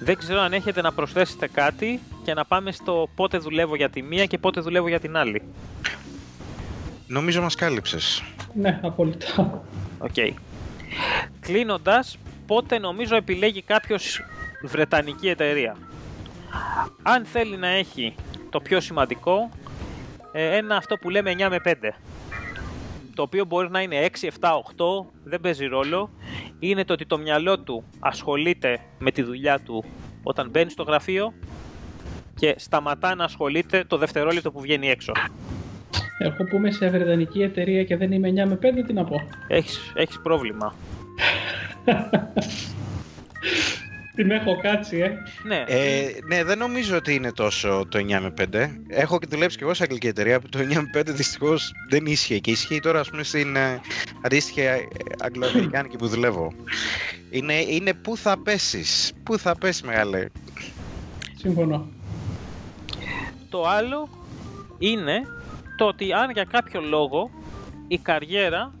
Δεν ξέρω αν έχετε να προσθέσετε κάτι και να πάμε στο πότε δουλεύω για τη μία και πότε δουλεύω για την άλλη. Νομίζω μας κάλυψες. Ναι, απόλυτα. OK. Okay. Κλείνοντας, πότε νομίζω επιλέγει κάποιος βρετανική εταιρεία. Αν θέλει να έχει το πιο σημαντικό, ε, ένα αυτό που λέμε 9 με 5. Το οποίο μπορεί να είναι 6, 7, 8, δεν παίζει ρόλο. Είναι το ότι το μυαλό του ασχολείται με τη δουλειά του όταν μπαίνει στο γραφείο και σταματά να ασχολείται το δευτερόλεπτο που βγαίνει έξω. Εγώ που είμαι σε βρετανική εταιρεία και δεν είμαι 9 με 5, τι να πω. Έχεις, έχεις πρόβλημα. Την έχω κάτσει, ε. Ναι. Ε, ναι, δεν νομίζω ότι είναι τόσο το 9 με 5. Έχω και δουλέψει και εγώ σε αγγλική εταιρεία που το 9 με 5 δυστυχώς δεν ίσχυε. Και ισχύει τώρα, ας πούμε, στην ε, αντίστοιχη ε, αγγλοαμερικάνικη που δουλεύω. Είναι, είναι πού θα πέσεις. Πού θα πέσεις, μεγάλε. Συμφωνώ. Το άλλο είναι το ότι αν για κάποιο λόγο η καριέρα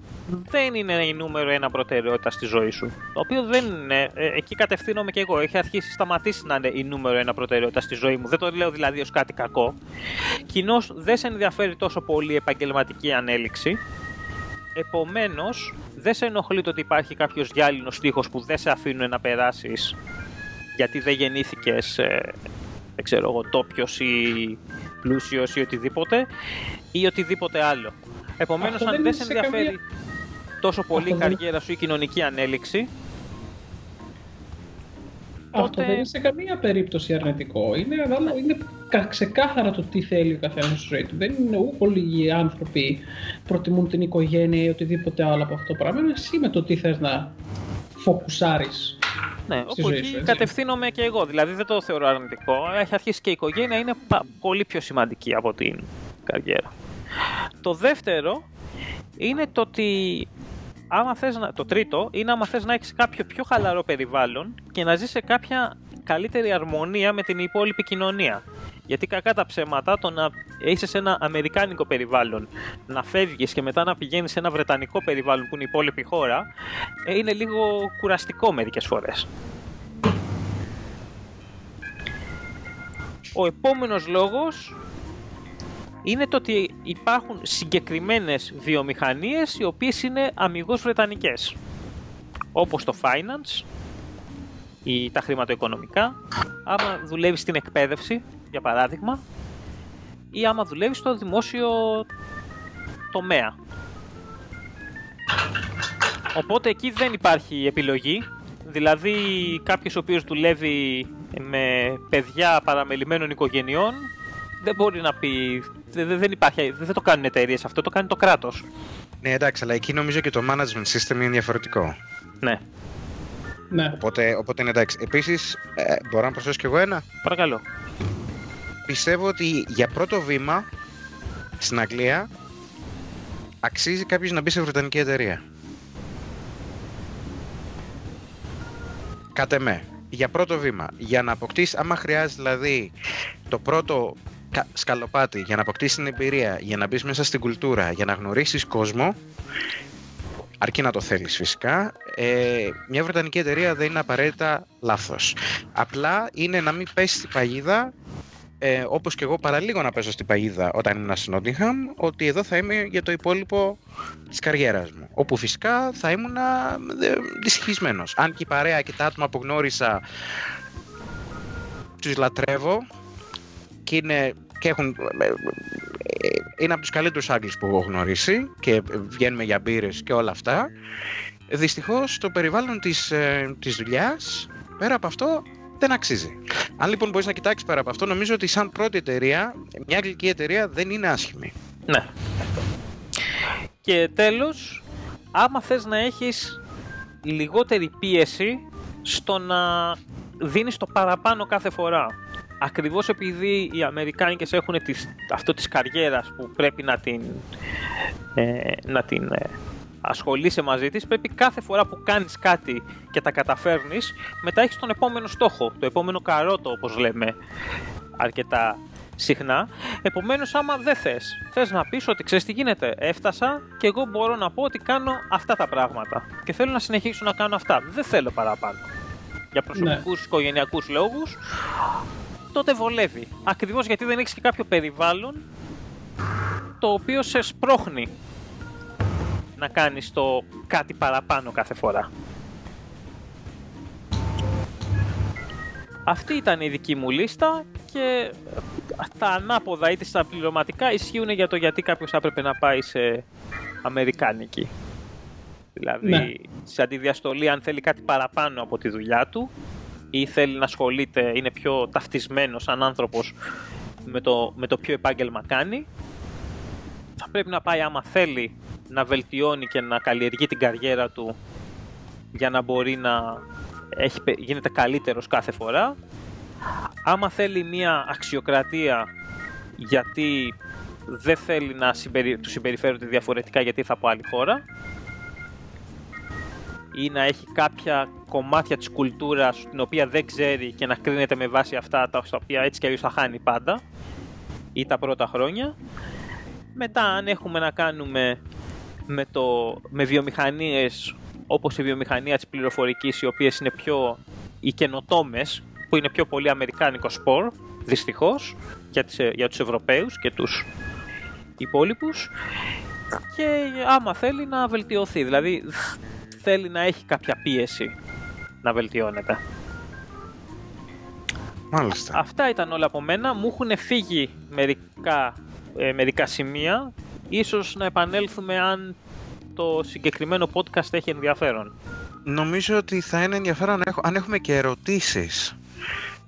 δεν είναι η νούμερο ένα προτεραιότητα στη ζωή σου. Το οποίο δεν είναι. Ε, εκεί κατευθύνομαι και εγώ. Έχει αρχίσει σταματήσει να είναι η νούμερο ένα προτεραιότητα στη ζωή μου. Δεν το λέω δηλαδή ως κάτι κακό. Κοινώς δεν σε ενδιαφέρει τόσο πολύ η επαγγελματική ανέλυξη. Επομένως, δεν σε ενοχλεί το ότι υπάρχει κάποιος γυάλινος τείχο που δεν σε αφήνουν να περάσεις γιατί δεν γεννήθηκες, ε, δεν ξέρω εγώ, τόπιος ή πλούσιος ή οτιδήποτε ή οτιδήποτε άλλο. Επομένως, αν δεν σε ενδιαφέρει τόσο πολύ η καριέρα σου ή κοινωνική ανέλυξη. Αυτό τότε... δεν είναι σε καμία περίπτωση αρνητικό. Είναι, είναι ξεκάθαρα το τι θέλει ο καθένας στη ζωή του. Δεν είναι όλοι οι άνθρωποι προτιμούν την οικογένεια ή οτιδήποτε άλλο από αυτό το πράγμα. Είναι εσύ με το τι θες να φοκουσάρεις. Ναι, όπου εκεί κατευθύνομαι και εγώ. Δηλαδή δεν το θεωρώ αρνητικό. Έχει αρχίσει και η οικογένεια είναι πολύ πιο σημαντική από την καριέρα. Το δεύτερο είναι το ότι άμα θες να, το τρίτο είναι άμα θες να έχεις κάποιο πιο χαλαρό περιβάλλον και να ζεις σε κάποια καλύτερη αρμονία με την υπόλοιπη κοινωνία. Γιατί κακά τα ψέματα, το να είσαι σε ένα αμερικάνικο περιβάλλον, να φεύγεις και μετά να πηγαίνεις σε ένα βρετανικό περιβάλλον που είναι η υπόλοιπη χώρα, ε, είναι λίγο κουραστικό μερικές φορές. Ο επόμενος λόγος είναι το ότι υπάρχουν συγκεκριμένες βιομηχανίες οι οποίες είναι αμυγός βρετανικές. Όπως το finance ή τα χρηματοοικονομικά, άμα δουλεύεις στην εκπαίδευση, για παράδειγμα, ή άμα δουλεύεις στο δημόσιο τομέα. Οπότε εκεί δεν υπάρχει επιλογή, δηλαδή κάποιος ο οποίος δουλεύει με παιδιά παραμελημένων οικογενειών δεν μπορεί να πει. Δεν, δεν, υπάρχει, δεν το κάνουν εταιρείες αυτό, το κάνει το κράτος. Ναι, εντάξει, αλλά εκεί νομίζω και το management system είναι διαφορετικό. Ναι. Ναι. Οπότε, οπότε είναι εντάξει. Επίσης, ε, μπορώ να προσθέσω κι εγώ ένα; Παρακαλώ. Πιστεύω ότι για πρώτο βήμα στην Αγγλία αξίζει κάποιος να μπει σε βρετανική εταιρεία. Κάτε με. Για πρώτο βήμα. Για να αποκτήσεις, άμα χρειάζεται δηλαδή το πρώτο σκαλοπάτι για να αποκτήσεις την εμπειρία, για να μπεις μέσα στην κουλτούρα, για να γνωρίσεις κόσμο, αρκεί να το θέλεις φυσικά, ε, μια βρετανική εταιρεία δεν είναι απαραίτητα λάθος. Απλά είναι να μην πέσει στην παγίδα ε, όπως και εγώ παραλίγο να πέσω στην παγίδα όταν ήμουν στην Νότιγχαμ, ότι εδώ θα είμαι για το υπόλοιπο της καριέρας μου. Όπου φυσικά θα ήμουν δυσχυσμένος. Αν και η παρέα και τα άτομα που γνώρισα τους λατρεύω, και είναι, και έχουν, ε, ε, είναι από τους καλύτερους Άγγλους που έχω γνωρίσει και βγαίνουμε για μπύρες και όλα αυτά. Δυστυχώς το περιβάλλον της, ε, της δουλειάς, πέρα από αυτό, δεν αξίζει. Αν λοιπόν μπορείς να κοιτάξεις πέρα από αυτό, νομίζω ότι σαν πρώτη εταιρεία, μια αγγλική εταιρεία δεν είναι άσχημη. Ναι. Και τέλος, άμα θες να έχεις λιγότερη πίεση στο να δίνεις το παραπάνω κάθε φορά ακριβώς επειδή οι Αμερικάνικες έχουν τις, αυτό της καριέρας που πρέπει να την, ε, να την ε, ασχολείσαι μαζί της, πρέπει κάθε φορά που κάνεις κάτι και τα καταφέρνεις, μετά έχεις τον επόμενο στόχο, το επόμενο καρότο όπως λέμε αρκετά συχνά. Επομένως, άμα δεν θες, θες να πεις ότι ξέρεις τι γίνεται. Έφτασα και εγώ μπορώ να πω ότι κάνω αυτά τα πράγματα. Και θέλω να συνεχίσω να κάνω αυτά. Δεν θέλω παραπάνω. για προσωπικούς ναι. οικογενειακούς λόγους, τότε βολεύει. Ακριβώς γιατί δεν έχεις και κάποιο περιβάλλον το οποίο σε σπρώχνει να κάνεις το κάτι παραπάνω κάθε φορά. Αυτή ήταν η δική μου λίστα και τα ανάποδα είτε στα πληρωματικά ισχύουν για το γιατί κάποιος έπρεπε να πάει σε Αμερικάνικη. Δηλαδή, ναι. σε αντιδιαστολή αν θέλει κάτι παραπάνω από τη δουλειά του ή θέλει να ασχολείται, είναι πιο ταυτισμένος σαν άνθρωπος με το, με το ποιο επάγγελμα κάνει, θα πρέπει να πάει άμα θέλει να βελτιώνει και να καλλιεργεί την καριέρα του για να μπορεί να έχει, γίνεται καλύτερος κάθε φορά. Άμα θέλει μια αξιοκρατία γιατί δεν θέλει να συμπερι... του συμπεριφέρονται διαφορετικά γιατί θα από άλλη χώρα ή να έχει κάποια κομμάτια της κουλτούρας την οποία δεν ξέρει και να κρίνεται με βάση αυτά τα οποία έτσι και αλλιώς θα χάνει πάντα ή τα πρώτα χρόνια. Μετά αν έχουμε να κάνουμε με, το, με βιομηχανίες όπως η βιομηχανία της πληροφορικής οι οποίες είναι πιο οι καινοτόμες που είναι πιο πολύ αμερικάνικο σπορ δυστυχώς για, τις, για τους Ευρωπαίους και τους υπόλοιπους και άμα θέλει να βελτιωθεί δηλαδή θέλει να έχει κάποια πίεση να βελτιώνεται. Μάλιστα. Αυτά ήταν όλα από μένα. Μου έχουν φύγει μερικά, ε, μερικά σημεία. Ίσως να επανέλθουμε αν το συγκεκριμένο podcast έχει ενδιαφέρον. Νομίζω ότι θα είναι ενδιαφέρον αν έχουμε και ερωτήσεις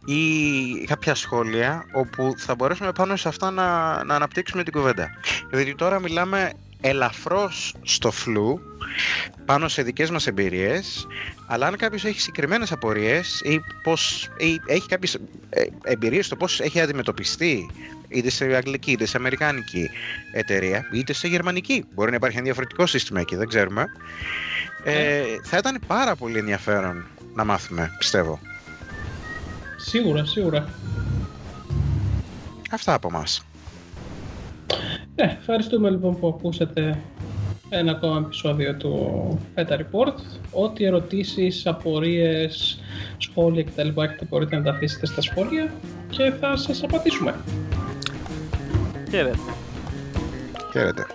ή κάποια σχόλια όπου θα μπορέσουμε πάνω σε αυτά να, να αναπτύξουμε την κουβέντα. Δηλαδή τώρα μιλάμε ελαφρώς στο φλου πάνω σε δικές μας εμπειρίες αλλά αν κάποιος έχει συγκεκριμένες απορίες ή, πώς, ή έχει κάποιες ε, εμπειρίες στο πώς έχει αντιμετωπιστεί είτε σε αγγλική είτε σε αμερικάνικη εταιρεία είτε σε γερμανική μπορεί να υπάρχει ένα διαφορετικό σύστημα εκεί δεν ξέρουμε ε, θα ήταν πάρα πολύ ενδιαφέρον να μάθουμε πιστεύω Σίγουρα, σίγουρα. Αυτά από μας. Ναι, ευχαριστούμε λοιπόν που ακούσατε ένα ακόμα επεισόδιο του Beta Report. Ό,τι ερωτήσεις, απορίες, σχόλια κτλ. έχετε μπορείτε να τα αφήσετε στα σχόλια και θα σας απαντήσουμε. Χαίρετε. Χαίρετε.